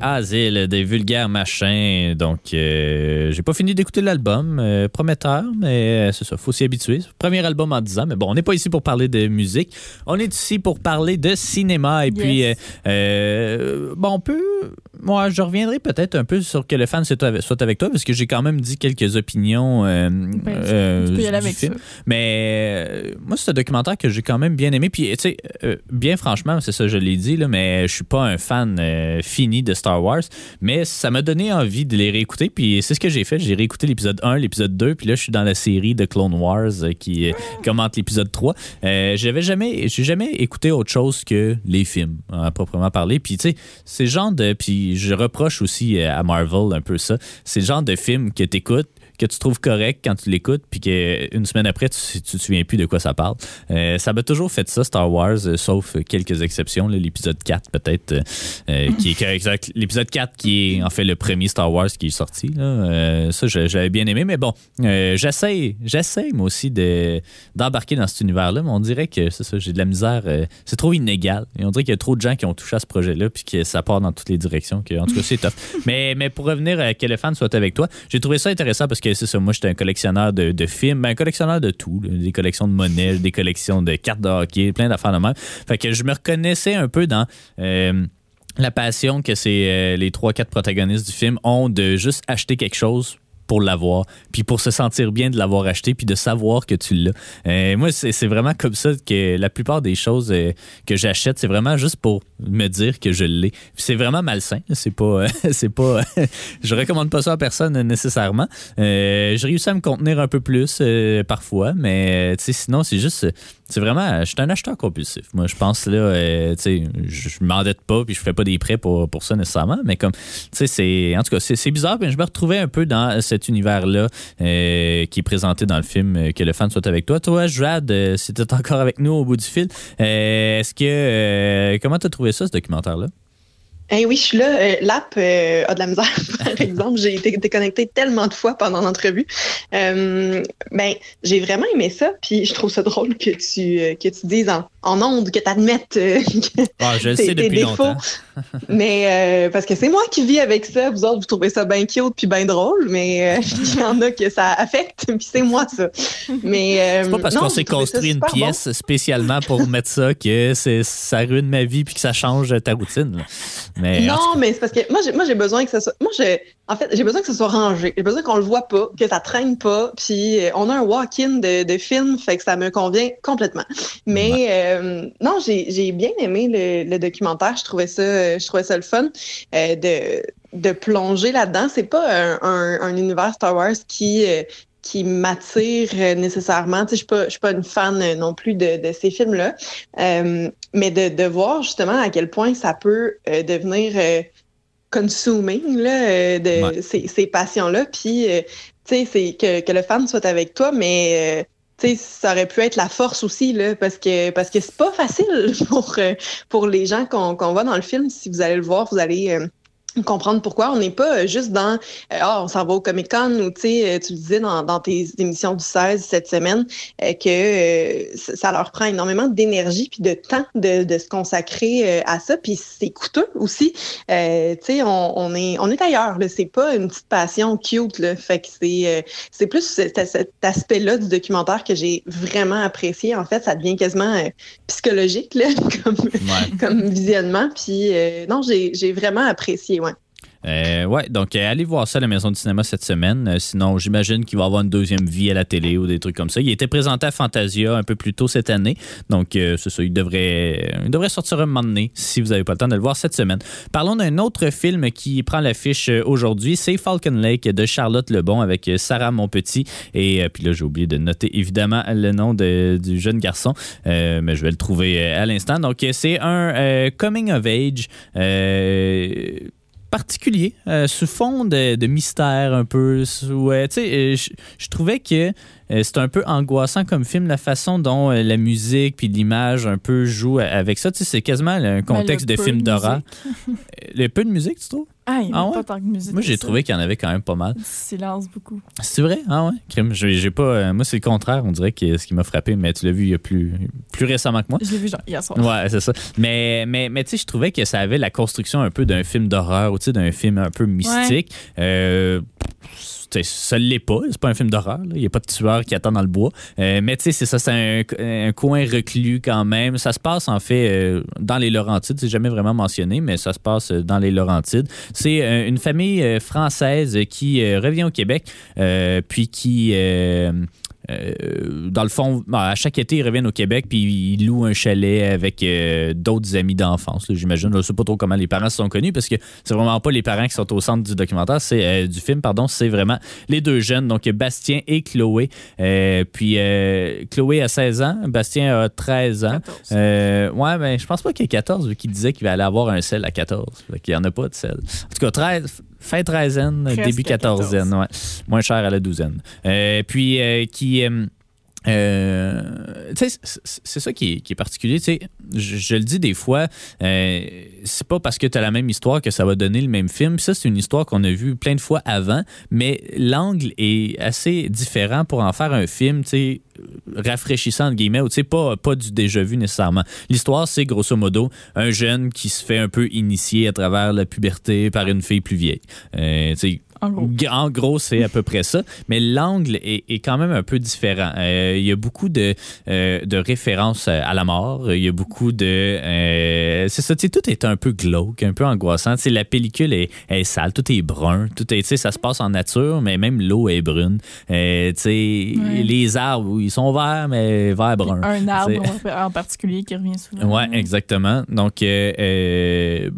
Asile, des vulgaires machins. Donc, euh, j'ai pas fini d'écouter l'album. euh, prometteur, mais euh, c'est ça, faut s'y habituer. Premier album en 10 ans, mais bon, on n'est pas ici pour parler de musique. On est ici pour parler de cinéma. Et puis, Yes. euh, euh, bon, on peut. Moi, je reviendrai peut-être un peu sur que le fan soit avec, toi, parce que j'ai quand même dit quelques opinions Ben, tu peux y aller du avec film. ça. Mais moi, c'est un documentaire que j'ai quand même bien aimé. Puis, tu sais, bien franchement, c'est ça, je l'ai dit, là, mais je suis pas un fan fini de Star Wars. Mais ça m'a donné envie de les réécouter. Puis, c'est ce que j'ai fait. J'ai réécouté l'épisode 1, l'épisode 2. Puis là, je suis dans la série de Clone Wars euh, qui euh, commente l'épisode 3. Euh, J'avais jamais, j'ai jamais écouté autre chose que les films, à proprement parler. Puis, tu sais, c'est genre de. Puis, je reproche aussi à Marvel un peu ça. C'est le genre de film que tu écoutes que tu trouves correct quand tu l'écoutes, puis qu'une semaine après, tu, tu te souviens plus de quoi ça parle. Euh, ça m'a toujours fait ça, Star Wars, euh, sauf quelques exceptions. L'épisode 4, peut-être, euh, euh, qui est l'épisode 4 qui est en fait le premier Star Wars qui est sorti. Euh, ça, j'avais bien aimé, mais bon, euh, j'essaie, j'essaie moi aussi de, d'embarquer dans cet univers-là, mais on dirait que c'est ça, j'ai de la misère. euh, c'est trop inégal. Et on dirait qu'il y a trop de gens qui ont touché à ce projet-là, puis que ça part dans toutes les directions. Que, en tout cas, c'est tough. mais, mais pour revenir à que le fan soit avec toi, j'ai trouvé ça intéressant parce que c'est ça. Moi, j'étais un collectionneur de, de films, ben, un collectionneur de tout. des collections de monnaie, des collections de cartes de hockey, plein d'affaires de même. Fait que je me reconnaissais un peu dans. euh, la passion que c'est euh, les trois quatre protagonistes du film ont de juste acheter quelque chose pour l'avoir, puis pour se sentir bien de l'avoir acheté, puis de savoir que tu l'as. Euh, moi, c'est vraiment comme ça que la plupart des choses euh, que j'achète, c'est vraiment juste pour me dire que je l'ai. C'est vraiment malsain. C'est pas, euh, c'est pas. je recommande pas ça à personne nécessairement. J'ai réussi à me contenir un peu plus parfois, mais sinon c'est juste, c'est vraiment, je suis un acheteur compulsif. Moi, je pense là, euh, tu sais, je m'endette pas, puis je fais pas des prêts pour pour ça nécessairement, mais comme, tu sais, c'est, en tout cas, c'est bizarre, mais je me retrouvais un peu dans cet univers-là euh, qui est présenté dans le film, euh, que le fan soit avec toi. Toi, Jade, euh, si t'es encore avec nous au bout du fil, euh, est-ce que, euh, comment t'as trouvé ça, ce documentaire-là? Eh oui, je suis là. Euh, L'app euh, a de la misère, par exemple. J'ai été déconnectée tellement de fois pendant l'entrevue. Euh, ben, j'ai vraiment aimé ça. Puis je trouve ça drôle que tu euh, que tu dises en, en ondes, que tu admettes que Ah, je tes- sais depuis défauts. longtemps. Mais euh, parce que c'est moi qui vis avec ça. Vous autres, vous trouvez ça bien cute puis bien drôle, mais euh, il y en a que ça affecte. Puis c'est moi ça. Mais euh, C'est pas parce qu'on s'est construit une bon. pièce spécialement pour mettre ça que ça ruine ma vie puis que ça change ta routine. là. Mais Non, mais c'est parce que moi, j'ai, moi, j'ai besoin que ça soit. Moi, j'ai, en fait, j'ai besoin que ça soit rangé. J'ai besoin qu'on le voit pas, que ça traîne pas. Puis, euh, on a un walk-in de, de film, fait que ça me convient complètement. Mais euh, non, j'ai, bien aimé le, le documentaire. Je trouvais ça, je trouvais ça le fun euh, de, de plonger là-dedans. C'est pas un, un, un univers Star Wars qui euh, qui m'attire nécessairement. Tu sais, je suis pas, je suis pas une fan non plus de, de ces films-là. Mais de, de voir justement à quel point ça peut devenir consuming là, de Ouais. ces, ces passions-là. Puis, tu sais, c'est que, que le fan soit avec toi, mais euh, tu sais, ça aurait pu être la force aussi, là, parce que parce que c'est pas facile pour, euh, pour les gens qu'on qu'on voit dans le film. Si vous allez le voir, vous allez. Comprendre pourquoi on n'est pas euh, juste dans euh, ah on s'en va au Comic Con ou tu sais euh, tu le disais dans, dans tes émissions du 16 cette semaine euh, que euh, ça leur prend énormément d'énergie puis de temps de, de se consacrer à ça. Puis c'est coûteux aussi. Euh, tu sais on, on est on est ailleurs là. C'est pas une petite passion cute là. Fait que c'est euh, c'est plus cet, cet aspect-là du documentaire que j'ai vraiment apprécié. En fait ça devient quasiment psychologique là comme Ouais. comme visionnement. Puis euh, non j'ai j'ai vraiment apprécié ouais Euh, ouais, donc euh, allez voir ça à la Maison du cinéma cette semaine. Euh, sinon, j'imagine qu'il va avoir une deuxième vie à la télé ou des trucs comme ça. Il était présenté à Fantasia un peu plus tôt cette année. Donc, euh, c'est ça, il devrait, il devrait sortir un moment donné si vous n'avez pas le temps de le voir cette semaine. Parlons d'un autre film qui prend l'affiche aujourd'hui. C'est Falcon Lake de Charlotte Lebon avec Sarah Monpetit. Et puis là, j'ai oublié de noter évidemment le nom de- du jeune garçon, mais je vais le trouver à l'instant. Donc, c'est un coming of age. Particulier, euh, sous fond de, mystère un peu. Sous, euh, tu sais, euh, je trouvais que c'est un peu angoissant comme film, la façon dont euh, la musique puis l'image un peu jouent avec ça. Tu sais, c'est quasiment un contexte Ben, le de film d'horreur. Euh, Le peu de musique, tu trouves? Ah, il n'y Ah ouais? pas tant de musique. Moi, j'ai que trouvé qu'il y en avait quand même pas mal. Du silence beaucoup. C'est vrai? Ah ouais? Crime, j'ai pas, euh, moi, c'est le contraire, on dirait que ce qui m'a frappé, mais tu l'as vu il y a plus, plus récemment que moi. Je l'ai vu genre hier soir. Ouais, c'est ça. Mais, mais, mais tu sais, je trouvais que ça avait la construction un peu d'un film d'horreur ou d'un film un peu mystique. Euh, sais, ça l'est pas, c'est pas un film d'horreur. Il n'y a pas de tueur qui attend dans le bois. Euh, mais tu sais, c'est ça, c'est un, coin reclus quand même. Ça se passe en fait euh, dans les Laurentides. C'est jamais vraiment mentionné, mais ça se passe euh, dans les Laurentides. C'est une famille française qui revient au Québec, puis qui euh, dans le fond, bon, à chaque été, ils reviennent au Québec puis ils louent un chalet avec euh, d'autres amis d'enfance. J'imagine, je ne sais pas trop comment les parents se sont connus parce que c'est vraiment pas les parents qui sont au centre du documentaire, c'est euh, du film, pardon, c'est vraiment les deux jeunes, donc Bastien et Chloé. Puis euh, Chloé a 16 ans, Bastien a 13 ans. 14. Euh, ouais, ben, je pense pas qu'il y ait 14, vu qu'il disait qu'il aller avoir un sel à 14. Fait qu'il n'y en a pas de sel. En tout cas, 13, Fin treizaine, début quatorzaine, ouais. Moins cher à la douzaine. Euh, puis euh, qui. Euh, c'est- ça qui est, qui est particulier. Je, le dis des fois, euh, c'est pas parce que tu as la même histoire que ça va donner le même film. Ça, c'est une histoire qu'on a vue plein de fois avant, mais l'angle est assez différent pour en faire un film, rafraîchissant, entre guillemets, ou pas, pas du déjà vu nécessairement. L'histoire, c'est grosso modo un jeune qui se fait un peu initier à travers la puberté par une fille plus vieille. Euh, sais, En gros. en gros, c'est à peu près ça. Mais l'angle est, est quand même un peu différent. Euh, il y a beaucoup de, euh, de références à la mort. Il y a beaucoup de... euh, c'est ça, tu sais, tout est un peu glauque, un peu angoissant. Tu sais, la pellicule est, est sale, tout est brun. Tout est, tu sais, ça se passe en nature, mais même l'eau est brune. Euh, tu sais, Ouais. les arbres, ils sont verts, mais vert-brun. Un arbre en particulier qui revient souvent. Ouais, exactement. Donc, euh, euh,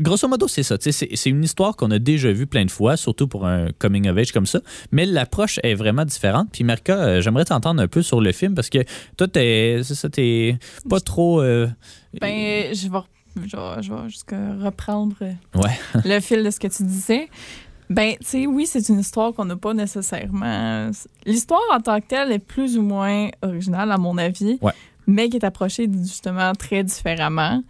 grosso modo, c'est ça. C'est une histoire qu'on a déjà vue plein de fois, surtout pour un coming of age comme ça. Mais l'approche est vraiment différente. Puis, Marca, euh, j'aimerais t'entendre un peu sur le film parce que toi, t'es c'est ça, t'es pas trop. euh, Ben, je vais, je vais, je vais reprendre euh, Ouais. le fil de ce que tu disais. Ben, tu sais, oui, c'est une histoire qu'on n'a pas nécessairement. L'histoire en tant que telle est plus ou moins originale, à mon avis, Ouais. mais qui est approchée justement très différemment.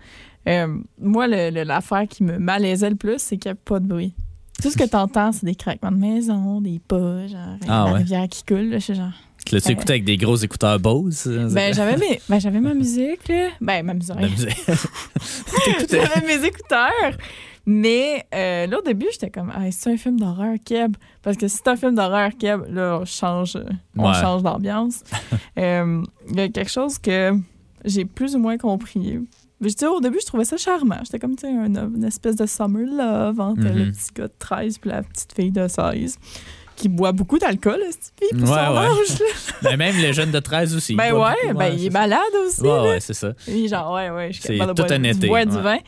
Euh, moi, l'affaire qui me malaisait le plus, c'est qu'il n'y a pas de bruit. Tout ce que tu entends, c'est des craquements de maison, des pas, genre, Ah la ouais. rivière qui coule. Là, je suis genre. Tu l'as-tu écouté avec des gros écouteurs Bose? euh, Ben, j'avais mes- ben, j'avais ma musique, là. Ben, ma musique. J'avais mes écouteurs. Mais euh, là, au début, j'étais comme, ah, c'est un film d'horreur, Keb. Parce que si c'est un film d'horreur, Keb, là, on change, euh, on Ouais. change d'ambiance. Euh, Il y a quelque chose que j'ai plus ou moins compris. Je dis, au début, je trouvais ça charmant. J'étais comme, tu sais, un- une espèce de summer love entre Mhm. le petit gars de 13 et la petite fille de 16 qui boit beaucoup d'alcool, cette fille, pour Ouais, son ouais. âge. Ben, même le jeune de 13 aussi. Ben Il boit ouais, beaucoup, ben il est malade aussi. Ouais, là. ouais, c'est ça. Et genre, ouais, ouais, je suis C'est capable de tout boire, un été, du, boire du vin.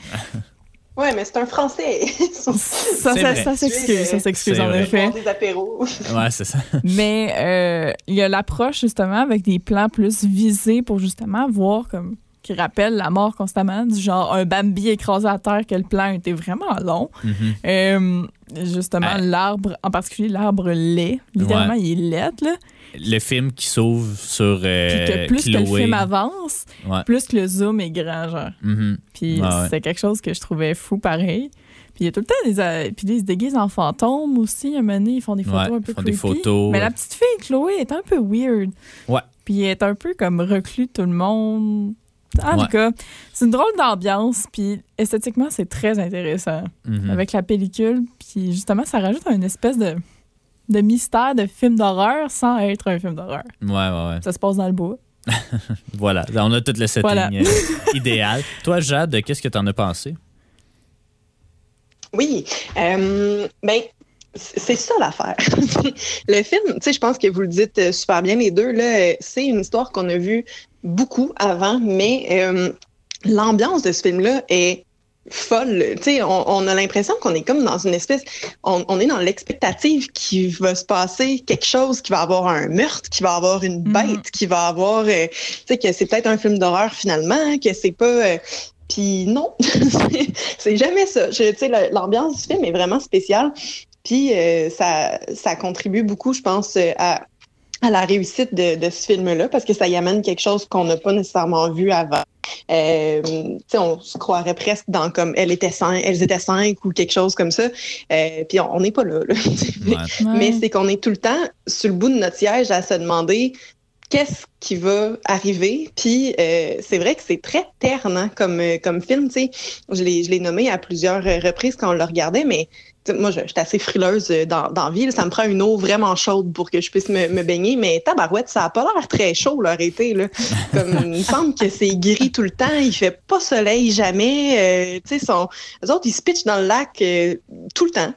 Ouais, mais c'est un Français. Ça, C'est ça, vrai. ça s'excuse, ça s'excuse C'est en vrai. effet. des apéros. Ouais, c'est ça. Mais euh, il y a l'approche justement avec des plans plus visés pour justement voir comme qui rappelle la mort constamment, du genre un Bambi écrasé à terre que le plan était vraiment long. Mhm. Euh, justement, Ah. l'arbre, en particulier l'arbre laid, littéralement, il est laid, là. Le film qui s'ouvre sur Puis euh, que plus que le film avance, Ouais. plus que le zoom est grand, genre. Mhm. Puis ouais. c'est quelque chose que je trouvais fou pareil. Puis il y a tout le temps des. euh, puis ils se déguisent en fantômes aussi. À un moment donné, ils font des photos Ouais, un peu ils font des creepy. photos, Mais la petite fille, Chloé, est un peu weird. Ouais. Puis elle est un peu comme reclus de tout le monde. En Ouais. tout cas, c'est une drôle d'ambiance. Puis esthétiquement, c'est très intéressant. Mhm. Avec la pellicule. Puis justement, ça rajoute une espèce de, de mystère de film d'horreur sans être un film d'horreur. Ouais, ouais, ouais. Ça se passe dans le bois. Voilà. On a tout le setting Voilà. euh, idéal. Toi, Jade, qu'est-ce que t'en as pensé? Oui. Euh, ben, c'est ça l'affaire. le film, tu sais, je pense que vous le dites euh, super bien les deux, là, c'est une histoire qu'on a vue beaucoup avant, mais euh, l'ambiance de ce film-là est folle. On, on a l'impression qu'on est comme dans une espèce, on, on est dans l'expectative qu'il va se passer quelque chose, qu'il va avoir un meurtre, qu'il va avoir une Mhm. bête, qu'il va avoir, euh, tu sais, que c'est peut-être un film d'horreur finalement, que c'est pas. euh, puis non, c'est- jamais ça. L'ambiance du film est vraiment spéciale. Puis euh, ça, ça contribue beaucoup, je pense, à, à la réussite de, de ce film-là, parce que ça y amène quelque chose qu'on n'a pas nécessairement vu avant. Euh, tu sais, on se croirait presque dans comme elle était cinq, elles étaient cinq ou quelque chose comme ça. Euh, puis on n'est pas là. là. Ouais. Mais Ouais. c'est qu'on est tout le temps sur le bout de notre siège à se demander qu'est-ce qui va arriver. Puis euh, c'est vrai que c'est très terne hein, comme, euh, comme film. tu sais. Je l'ai je l'ai nommé à plusieurs reprises quand on le regardait, mais moi, je, suis assez frileuse euh, dans, dans la vie. là. Ça me prend une eau vraiment chaude pour que je puisse me, baigner. Mais tabarouette, ça n'a pas l'air très chaud, leur été. Là. Il me semble que c'est gris tout le temps. Il fait pas soleil jamais. Euh, eux autres, ils se pitchent dans le lac euh, tout le temps.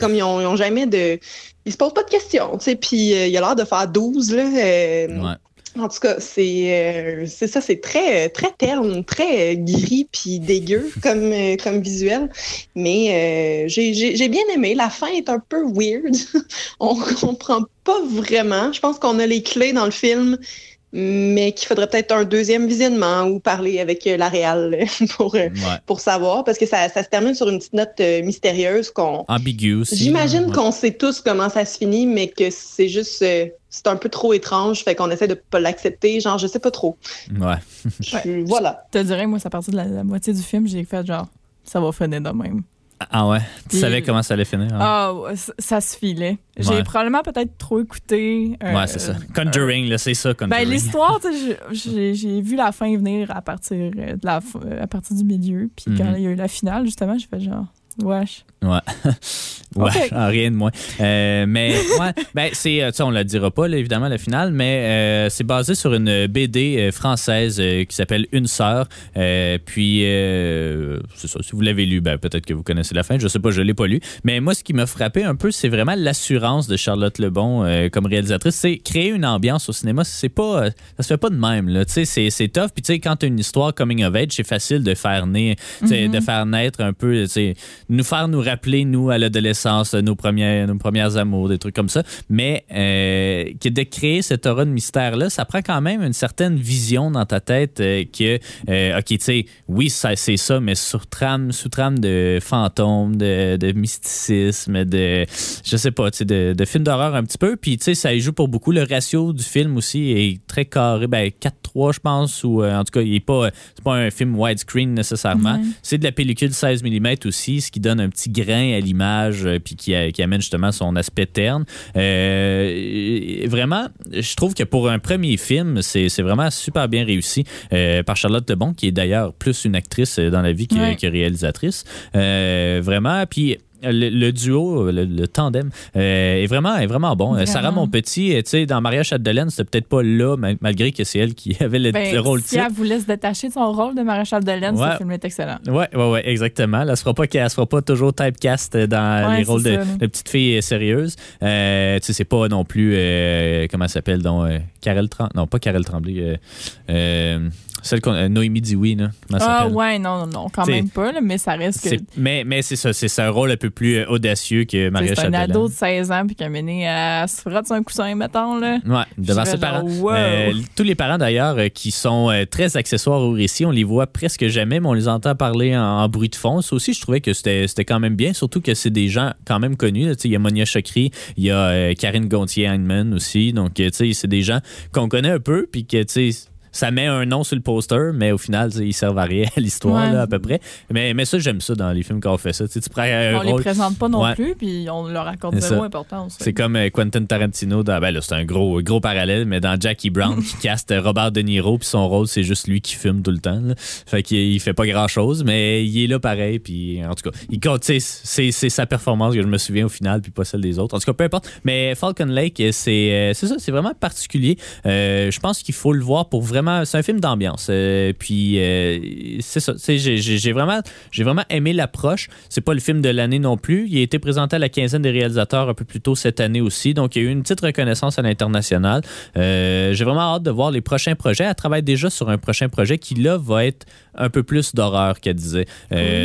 comme ils ont, ils ont jamais de... Ils se posent pas de questions. Puis il a l'air de faire 12. Là. En tout cas, c'est euh, ça, c'est très très terne, très gris puis dégueu comme euh, comme visuel. Mais euh, j'ai bien aimé. La fin est un peu weird. On comprend pas vraiment. Je pense qu'on a les clés dans le film, mais qu'il faudrait peut-être un deuxième visionnement ou parler avec euh, la réal pour, euh, Ouais. pour savoir, parce que ça, ça se termine sur une petite note euh, mystérieuse qu'on... Ambigu aussi. J'imagine Ouais. qu'on sait tous comment ça se finit, mais que c'est juste... euh, c'est un peu trop étrange, fait qu'on essaie de pas l'accepter. Genre, je sais pas trop. Ouais. Je- Voilà. Je te dirais, moi, c'est à partir de la, la moitié du film, j'ai fait genre, ça va finir de même. Ah ouais? Tu savais comment ça allait finir. hein? Ah, ouais, ça, ça se filait. J'ai Ouais. probablement peut-être trop écouté. euh, ouais, c'est ça. Conjuring, là, c'est ça, Ben, Conjuring. l'histoire, tu sais, j'ai- vu la fin venir à partir, euh, de la, à partir du milieu. Puis quand Mhm. il y a eu la finale, justement, j'ai fait genre, wesh. Ouais. ouais, rien de moins. Euh, mais ouais, ben c'est euh, tu sais, on la dira pas là, évidemment la finale, mais euh, c'est basé sur une BD française euh, qui s'appelle Une sœur. Puis c'est ça, si vous l'avez lu, ben peut-être que vous connaissez la fin, je sais pas, je l'ai pas lu, mais moi ce qui m'a frappé un peu, c'est vraiment l'assurance de Charlotte Lebon comme réalisatrice, c'est créer une ambiance au cinéma, c'est pas ça se fait pas de même là, tu sais c'est c'est tough puis tu sais quand tu as une histoire coming of age, c'est facile de faire naître de faire naître un peu nous faire nous rappeler nous à l'adolescence nos premières nos premières amours des trucs comme ça. Mais euh, que de créer cette aura de mystère là ça prend quand même une certaine vision dans ta tête euh, que euh, ok tu sais oui c'est ça mais sous trame sous trame de fantômes de, de mysticisme de je sais pas tu sais de, films d'horreur un petit peu. Puis tu sais ça joue pour beaucoup. Le ratio du film aussi est très carré. Ben 4-3 je pense ou euh, en tout cas il est pas c'est pas un film widescreen nécessairement c'est de la pellicule 16 mm aussi, ce qui donne un petit grain à l'image, euh, puis qui, amène justement son aspect terne. Euh, vraiment, je trouve que pour un premier film, c'est vraiment super bien réussi euh, par Charlotte Lebon, qui est d'ailleurs plus une actrice euh, dans la vie que, Ouais. que réalisatrice. Euh, vraiment, puis le, le duo, le, le tandem euh, est vraiment est vraiment bon. Vraiment. Sarah Monpetit, euh, tu sais, dans Maria Chapdelaine, c'était peut-être pas là, ma- malgré que c'est elle qui avait le, Ben, le rôle si titre. elle voulait se détacher de son rôle de maréchal de laine, Ouais. ce film est excellent. Ouais, ouais, ouais, exactement. Elle se fera pas, toujours typecast dans Ouais, les rôles de, de petites filles sérieuses. Euh, tu sais, c'est pas non plus, euh, comment elle s'appelle, donc, euh, Karel Tremblay. Non, pas Karel Tremblay. Celle qu'on, euh, Noémie Dioui, là. Comment elle Ah s'appelle? ouais, non, non, non, quand T'sais, même pas, là, mais ça reste que C'est- mais, mais c'est ça, c'est c'est un rôle un peu plus euh, audacieux que Maria c'est un Chapdelaine. ado de 16 ans puis qui a mené à se frotte sur un coussin, mettons. Là. Ouais, devant Je ses genre, parents. wow. Euh, tous les parents d'ailleurs euh, qui sont euh, très accessoires au récit, on les voit presque jamais, mais on les entend parler en, en bruit de fond. Ça aussi, je trouvais que c'était c'était quand même bien, surtout que c'est des gens quand même connus. là. Tu sais, Il y a Monia Chokri, il y a euh, Karine Gontier-Heinemann aussi. Donc, euh, tu sais, c'est des gens qu'on connaît un peu, puis que, tu sais, ça met un nom sur le poster, mais au final, ils servent à rien à l'histoire, Ouais. à peu près. Mais, mais ça, j'aime ça dans les films quand on fait ça. Tu prends un on les rôle- présente pas non Ouais. plus, puis on leur accorde C'est zéro importance. c'est comme euh, Quentin Tarantino dans ben là c'est un gros gros parallèle mais dans Jackie Brown qui caste Robert De Niro puis son rôle c'est juste lui qui fume tout le temps là. fait qu'il fait pas grand chose mais il est là pareil puis en tout cas il compte c'est sa performance que je me souviens au final puis pas celle des autres en tout cas peu importe mais Falcon Lake euh, c'est euh, c'est ça c'est vraiment particulier Euh, je pense qu'il faut le voir pour vraiment c'est un film d'ambiance Euh, puis euh, c'est ça. J'ai j'ai- vraiment j'ai vraiment aimé l'approche. C'est pas le film de l'année non plus. Il a été présenté à la quinzaine des réalisateurs un peu plus tôt cette année aussi. Donc il y a eu une petite reconnaissance à l'international. Euh, j'ai vraiment hâte de voir les prochains projets. Elle travaille déjà sur un prochain projet qui là va être un peu plus d'horreur qu'elle disait.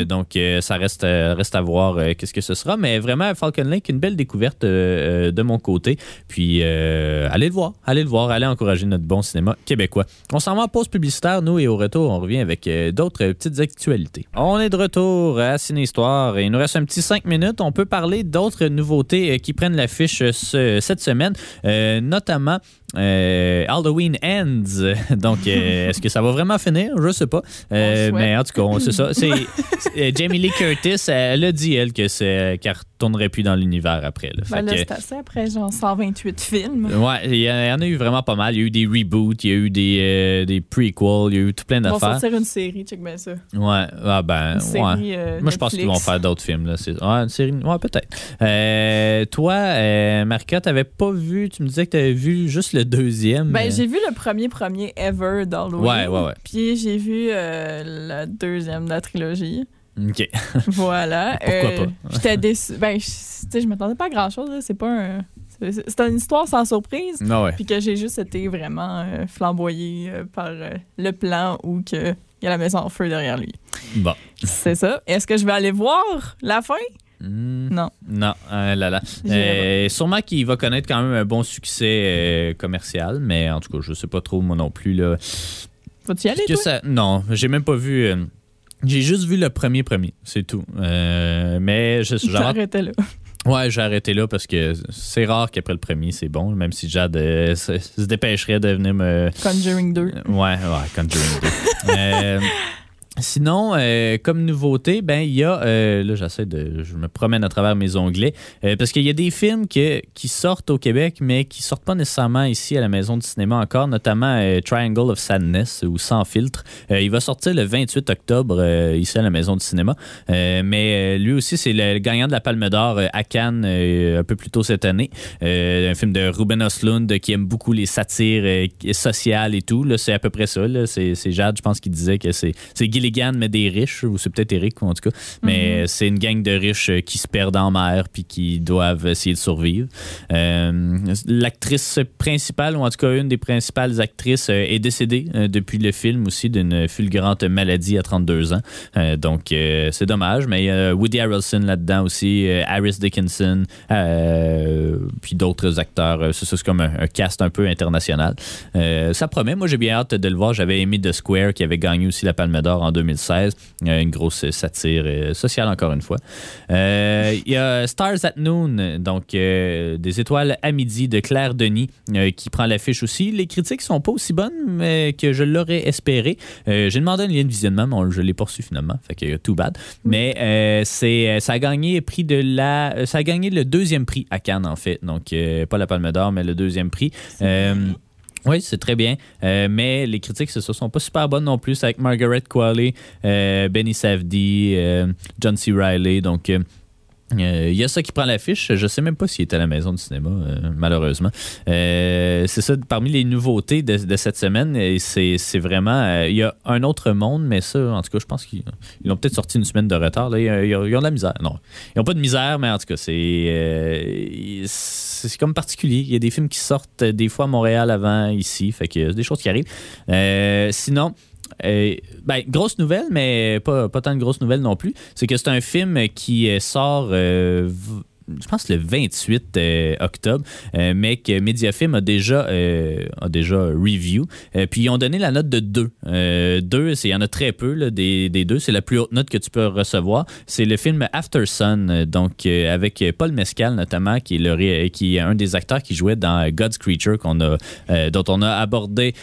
Donc ça reste reste à voir qu'est-ce que ce sera. Mais vraiment Falcon Lake une belle découverte de mon côté. Puis allez le voir. Allez le voir. Allez encourager notre bon cinéma québécois on s'en pause publicitaire nous et au retour on revient avec euh, d'autres euh, petites actualités. On est de retour à Ciné Histoire et il nous reste un petit 5 minutes. On peut parler d'autres nouveautés euh, qui prennent l'affiche ce- cette semaine notamment euh, Halloween Ends. Donc, euh, est-ce que ça va vraiment finir? Je sais pas. Euh, mais en tout cas, sait ça. C'est, c'est- euh, Jamie Lee Curtis, elle a dit, elle, que c'est, qu'elle retournerait plus dans l'univers après. là. Ben là, c'est assez après genre 128 films. Ouais, il y, en a eu vraiment pas mal. Il y a eu des reboots, il y a eu des, des prequels, il y a eu tout plein Ils vont d'affaires. sortir une série, check bien ça. Ouais, ah ben, Une ouais. série Moi, je pense qu'ils vont faire d'autres films. Là. C'est... Ouais, une série. Ouais, peut-être. Toi, Marika, t'avais pas vu. Tu me disais que t'avais vu juste le deuxième. Ben, j'ai vu le premier premier ever d'Halloween. Ouais, ouais, ouais. Puis j'ai vu euh, le deuxième de la trilogie. Ok. Voilà. Pourquoi Euh, pas? J'étais déçue. Ben, je, je m'attendais pas à grand chose. C'est pas un. c'est- une histoire sans surprise. Ah ouais. Puis que j'ai juste été vraiment euh, flamboyé euh, par le plan où que il y a la maison en feu derrière lui. Bon. C'est ça. Est-ce que je vais aller voir la fin? Hmm, Non. Non, euh, là là. Euh, sûrement qu'il va connaître quand même un bon succès euh, commercial, mais en tout cas, je sais pas trop moi non plus. Là. Faut-tu y aller, Que toi? ça, non, j'ai même pas vu. euh, j'ai juste vu le premier premier, c'est tout. Mais je J'ai genre, là. Ouais, j'ai arrêté là parce que c'est rare qu'après le premier, c'est bon, même si Jade euh, se, se dépêcherait de venir me. Conjuring 2. Ouais, ouais, Conjuring 2. Euh, Sinon, euh, comme nouveauté, ben il y a euh, là j'essaie de je me promène à travers mes onglets euh, parce qu'il y a des films que- qui sortent au Québec mais qui sortent pas nécessairement ici à la maison du cinéma encore, notamment Triangle of Sadness ou Sans filtre. Il va sortir le 28 octobre ici à la maison du cinéma, mais lui aussi c'est le gagnant de la Palme d'Or à Cannes un peu plus tôt cette année. Un film de Ruben Östlund qui aime beaucoup les satires sociales et tout. Là, c'est à peu près ça. C'est Jade, je pense, qui disait que c'est, c'est Gilligan, mais des riches, ou c'est peut-être Eric, en tout cas. Mais euh, c'est une gang de riches euh, qui se perdent en mer puis qui doivent essayer de survivre. Euh, l'actrice principale, ou en tout cas une des principales actrices, est décédée depuis le film aussi d'une fulgurante maladie à 32 ans. Euh, donc, euh, c'est dommage, mais il y a Woody Harrelson là-dedans aussi, Harris Dickinson, puis d'autres acteurs. C'est comme un, un cast un peu international. Ça promet. Moi, j'ai bien hâte de le voir. J'avais aimé The Square, qui avait gagné aussi la Palme d'Or en 2016. Euh, une grosse satire euh, sociale, encore une fois. Euh, Il y a Stars at Noon, donc euh, des étoiles à midi de Claire Denis, qui prend l'affiche aussi. Les critiques sont pas aussi bonnes mais que je l'aurais espéré. J'ai demandé un lien de visionnement, mais je l'ai pas reçu finalement. Fait que too bad. Mais c'est, ça a gagné prix de la, ça a gagné le deuxième prix à Cannes en fait. Donc pas la Palme d'Or, mais le deuxième prix. Euh, oui, c'est très bien. Euh, mais les critiques, ce sont pas super bonnes non plus. Avec Margaret Qualley, euh, Benny Safdie, euh, John C. Riley. Donc, euh, euh, il y a ça qui prend l'affiche. Je sais même pas s'il est à la maison du cinéma, euh, malheureusement. Euh, c'est ça, parmi les nouveautés de, cette semaine, c'est vraiment... il y a un autre monde, mais ça, en tout cas, je pense qu'ils ils ont peut-être sorti une semaine de retard. Là. Ils, ont, de la misère. Non, ils n'ont pas de misère, mais en tout cas, c'est c'est comme particulier. Il y a des films qui sortent des fois à Montréal avant, ici. Fait que des choses qui arrivent. Sinon... Euh, ben, grosse nouvelle, mais pas, tant de grosses nouvelles non plus. C'est que c'est un film qui euh, sort, euh, je pense, le 28 euh, octobre, mais que Mediafilm a déjà, a déjà review. Puis ils ont donné la note de 2. Euh, 2, c'est- il y en a très peu des, des deux. C'est la plus haute note que tu peux recevoir. C'est le film After Sun, donc avec Paul Mescal notamment, qui est, qui est un des acteurs qui jouait dans God's Creature, qu'on a, dont on a abordé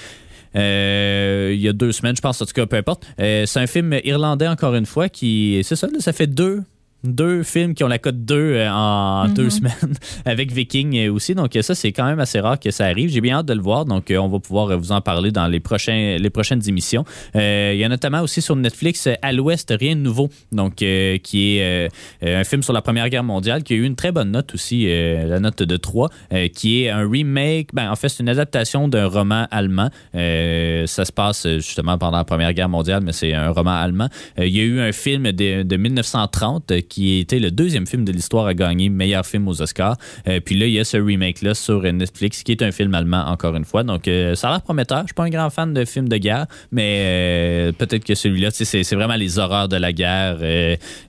il y a deux semaines, je pense, en tout cas, peu importe. Euh, c'est un film irlandais, encore une fois, qui. C'est ça, là, ça fait deux. Deux films qui ont la cote 2 euh, en deux semaines avec Viking euh, aussi. Donc, ça, c'est quand même assez rare que ça arrive. J'ai bien hâte de le voir. Donc, euh, on va pouvoir vous en parler dans les, prochains, les prochaines émissions. Euh, il y a notamment aussi sur Netflix À l'Ouest, Rien de nouveau. Donc, euh, qui est euh, un film sur la Première Guerre mondiale qui a eu une très bonne note aussi, la note de 3, euh, qui est un remake. Ben, en fait, c'est une adaptation d'un roman allemand. Ça se passe justement pendant la Première Guerre mondiale, mais c'est un roman allemand. Il y a eu un film de, de 1930 euh, qui était le deuxième film de l'histoire à gagner meilleur film aux Oscars. Euh, puis là, il y a ce remake-là sur Netflix qui est un film allemand, encore une fois. Donc, euh, ça a l'air prometteur. Je suis pas un grand fan de films de guerre, mais euh, peut-être que celui-là, c'est vraiment les horreurs de la guerre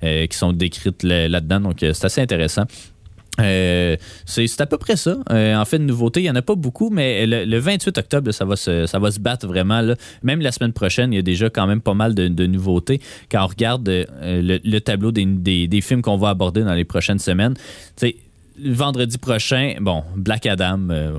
qui sont décrites là- là-dedans. Donc, c'est assez intéressant. Euh, c'est à peu près ça. Euh, en fait, de nouveautés, il n'y en a pas beaucoup, mais le, le 28 octobre, ça va, se, ça va se battre vraiment. Là. Même la semaine prochaine, il y a déjà quand même pas mal de, de nouveautés. Quand on regarde euh, le, le tableau des, des, des films qu'on va aborder dans les prochaines semaines, tu sais, vendredi prochain, bon, Black Adam, euh,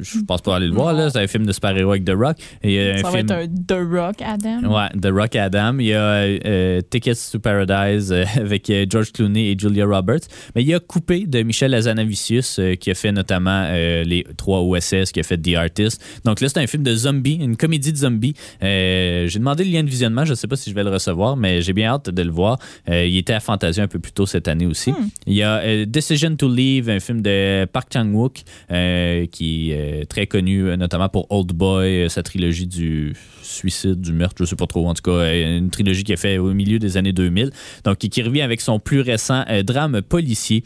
je pense pas aller le voir, là, c'est un film de super-héros avec The Rock. Et, euh, Ça un va film... être un The Rock, Adam? Ouais, The Rock Adam. Il y a euh, Tickets to Paradise euh, avec euh, George Clooney et Julia Roberts. Mais il y a Coupé de Michel Azanavicius euh, qui a fait notamment euh, les trois OSS, qui a fait The Artist. Donc là, c'est un film de zombies, une comédie de zombies. Euh, j'ai demandé le lien de visionnement. Je sais pas si je vais le recevoir, mais j'ai bien hâte de le voir. Euh, il était à Fantasia un peu plus tôt cette année aussi. Il y a euh, Decision to Leave Un film de Park Chan-wook, euh, qui est très connu euh, notamment pour Old Boy, euh, sa trilogie du suicide, du meurtre, je sais pas trop. En tout cas, une trilogie qui a fait au milieu des années 2000. Donc, qui, revient avec son plus récent drame policier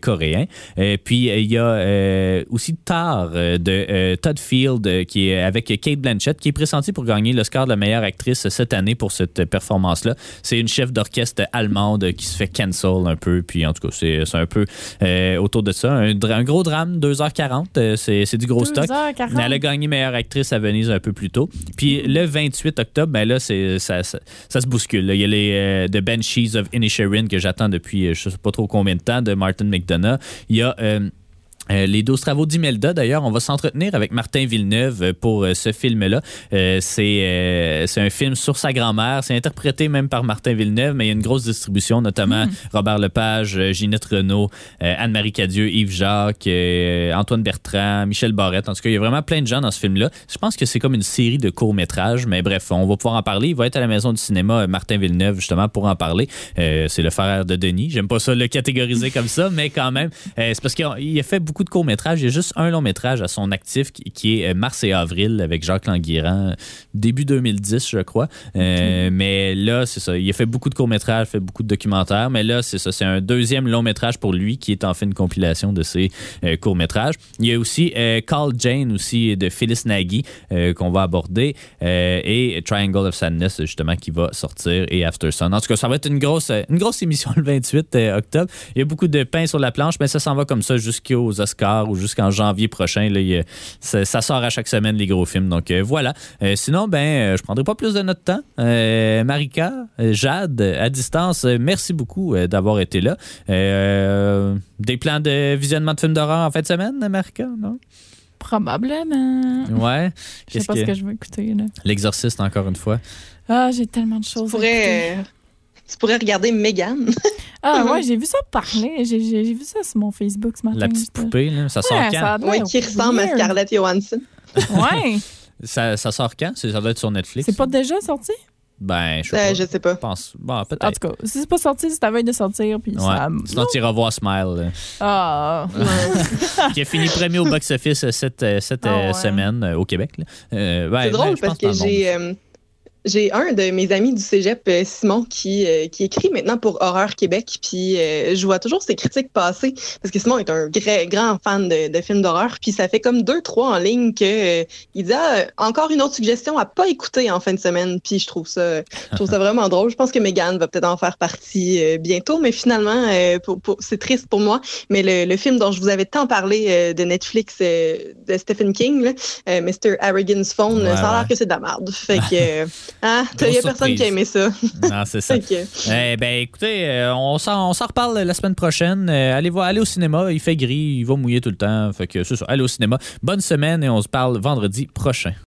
coréen. Euh, puis, il y a aussi Tar de Todd Field, qui est avec Kate Blanchett, qui est pressentie pour gagner l'Oscar de la meilleure actrice cette année pour cette performance-là. C'est une chef d'orchestre allemande qui se fait cancel un peu. Puis, en tout cas, c'est un peu euh, autour de ça. Un, un gros drame, 2h40. euh, c'est du gros stock. 2h40. Mais elle a gagné meilleure actrice à Venise un peu plus tôt. Puis le 28 octobre, ben là, c'est, ça, ça, ça se bouscule. là. Il y a les euh, The Banshees of Inisherin que j'attends depuis euh, je sais pas trop combien de temps de Martin McDonough. Il y a euh, euh, les 12 travaux d'Imelda, d'ailleurs, on va s'entretenir avec Martin Villeneuve euh, pour euh, ce film-là. Euh, c'est c'est un film sur sa grand-mère. C'est interprété même par Martin Villeneuve, mais il y a une grosse distribution, notamment Robert Lepage, Ginette Renault, Anne-Marie Cadieux, Yves Jacques, Antoine Bertrand, Michel Barrette. En tout cas, il y a vraiment plein de gens dans ce film-là. Je pense que c'est comme une série de courts-métrages, mais bref, on va pouvoir en parler. Il va être à la Maison du cinéma, Martin Villeneuve, justement, pour en parler. C'est le frère de Denis. J'aime pas ça le catégoriser comme ça, mais quand même, c'est parce qu'il a- il a fait beaucoup de courts-métrages. Il y a juste un long-métrage à son actif qui, qui est euh, Mars et Avril avec Jacques Languirand, début 2010, je crois. Euh, Mais là, c'est ça. Il a fait beaucoup de courts-métrages, fait beaucoup de documentaires, mais là, c'est ça. C'est un deuxième long-métrage pour lui qui est en fait une compilation de ses euh, courts-métrages. Il y a aussi euh, Call Jane aussi de Phyllis Nagy qu'on va aborder et Triangle of Sadness justement qui va sortir et After Sun. En tout cas, ça va être une grosse, une grosse émission le 28 euh, octobre. Il y a beaucoup de pain sur la planche, mais ça s'en va comme ça jusqu'aux Oscars ou jusqu'en janvier prochain. Là, il ça, ça sort à chaque semaine les gros films. Donc euh, voilà. Euh, sinon, ben, euh, je prendrai pas plus de notre temps. Euh, Marika, Jade, à distance, merci beaucoup euh, d'avoir été là. Euh, des plans de visionnement de films d'horreur en fin de semaine, Marika, non? Probablement. Ouais. Je sais pas que- ce que je veux écouter. L'exorciste, encore une fois. Ah, j'ai tellement de Tu choses. à écouter. Tu pourrais regarder Megan. Ah, ouais, j'ai vu ça parler. J'ai j'ai- j'ai vu ça sur mon Facebook ce matin. La petite poupée, là, ça sort Ouais, quand? ça qui ressemble à. Scarlett Johansson. Ouais. Ça, ça sort quand? C'est- Ça doit être sur Netflix. C'est pas déjà sorti? Ben, je sais Euh, pas. je sais pas. Je pense. Bon, En peut-être. tout cas, si c'est pas sorti, c'est à veille de sortir. Puis ça. Ouais. Sinon, tu iras voir Smile, Ah. là, qui a fini premier au box-office cette, cette ouais. semaine euh, au Québec. Euh, ben, C'est ben, drôle je parce que j'ai euh, j'ai un de mes amis du cégep, euh, Simon, qui, euh, qui écrit maintenant pour Horreur Québec. Puis euh, je vois toujours ses critiques passer parce que Simon est un gra- grand fan de, de films d'horreur. Puis ça fait comme deux, trois en ligne que euh, il dit ah, encore une autre suggestion à pas écouter en fin de semaine. Puis je trouve ça, je trouve ça vraiment drôle. Je pense que Megan va peut-être en faire partie euh, bientôt, mais finalement, euh, pour- pour- c'est triste pour moi. Mais le, le film dont je vous avais tant parlé euh, de Netflix euh, de Stephen King, là, euh, Mr. Arrogance Phone, Ouais, ça a l'air ouais. que c'est de la merde. Fait que, hein, il y a personne qui a aimé ça. Non, c'est ça. Que, Eh ben, écoutez, euh, on s'en on s'en reparle la semaine prochaine. Euh, allez voir, allez au cinéma. Il fait gris, il va mouiller tout le temps. Fait que c'est ça. Allez au cinéma. Bonne semaine et on se parle vendredi prochain.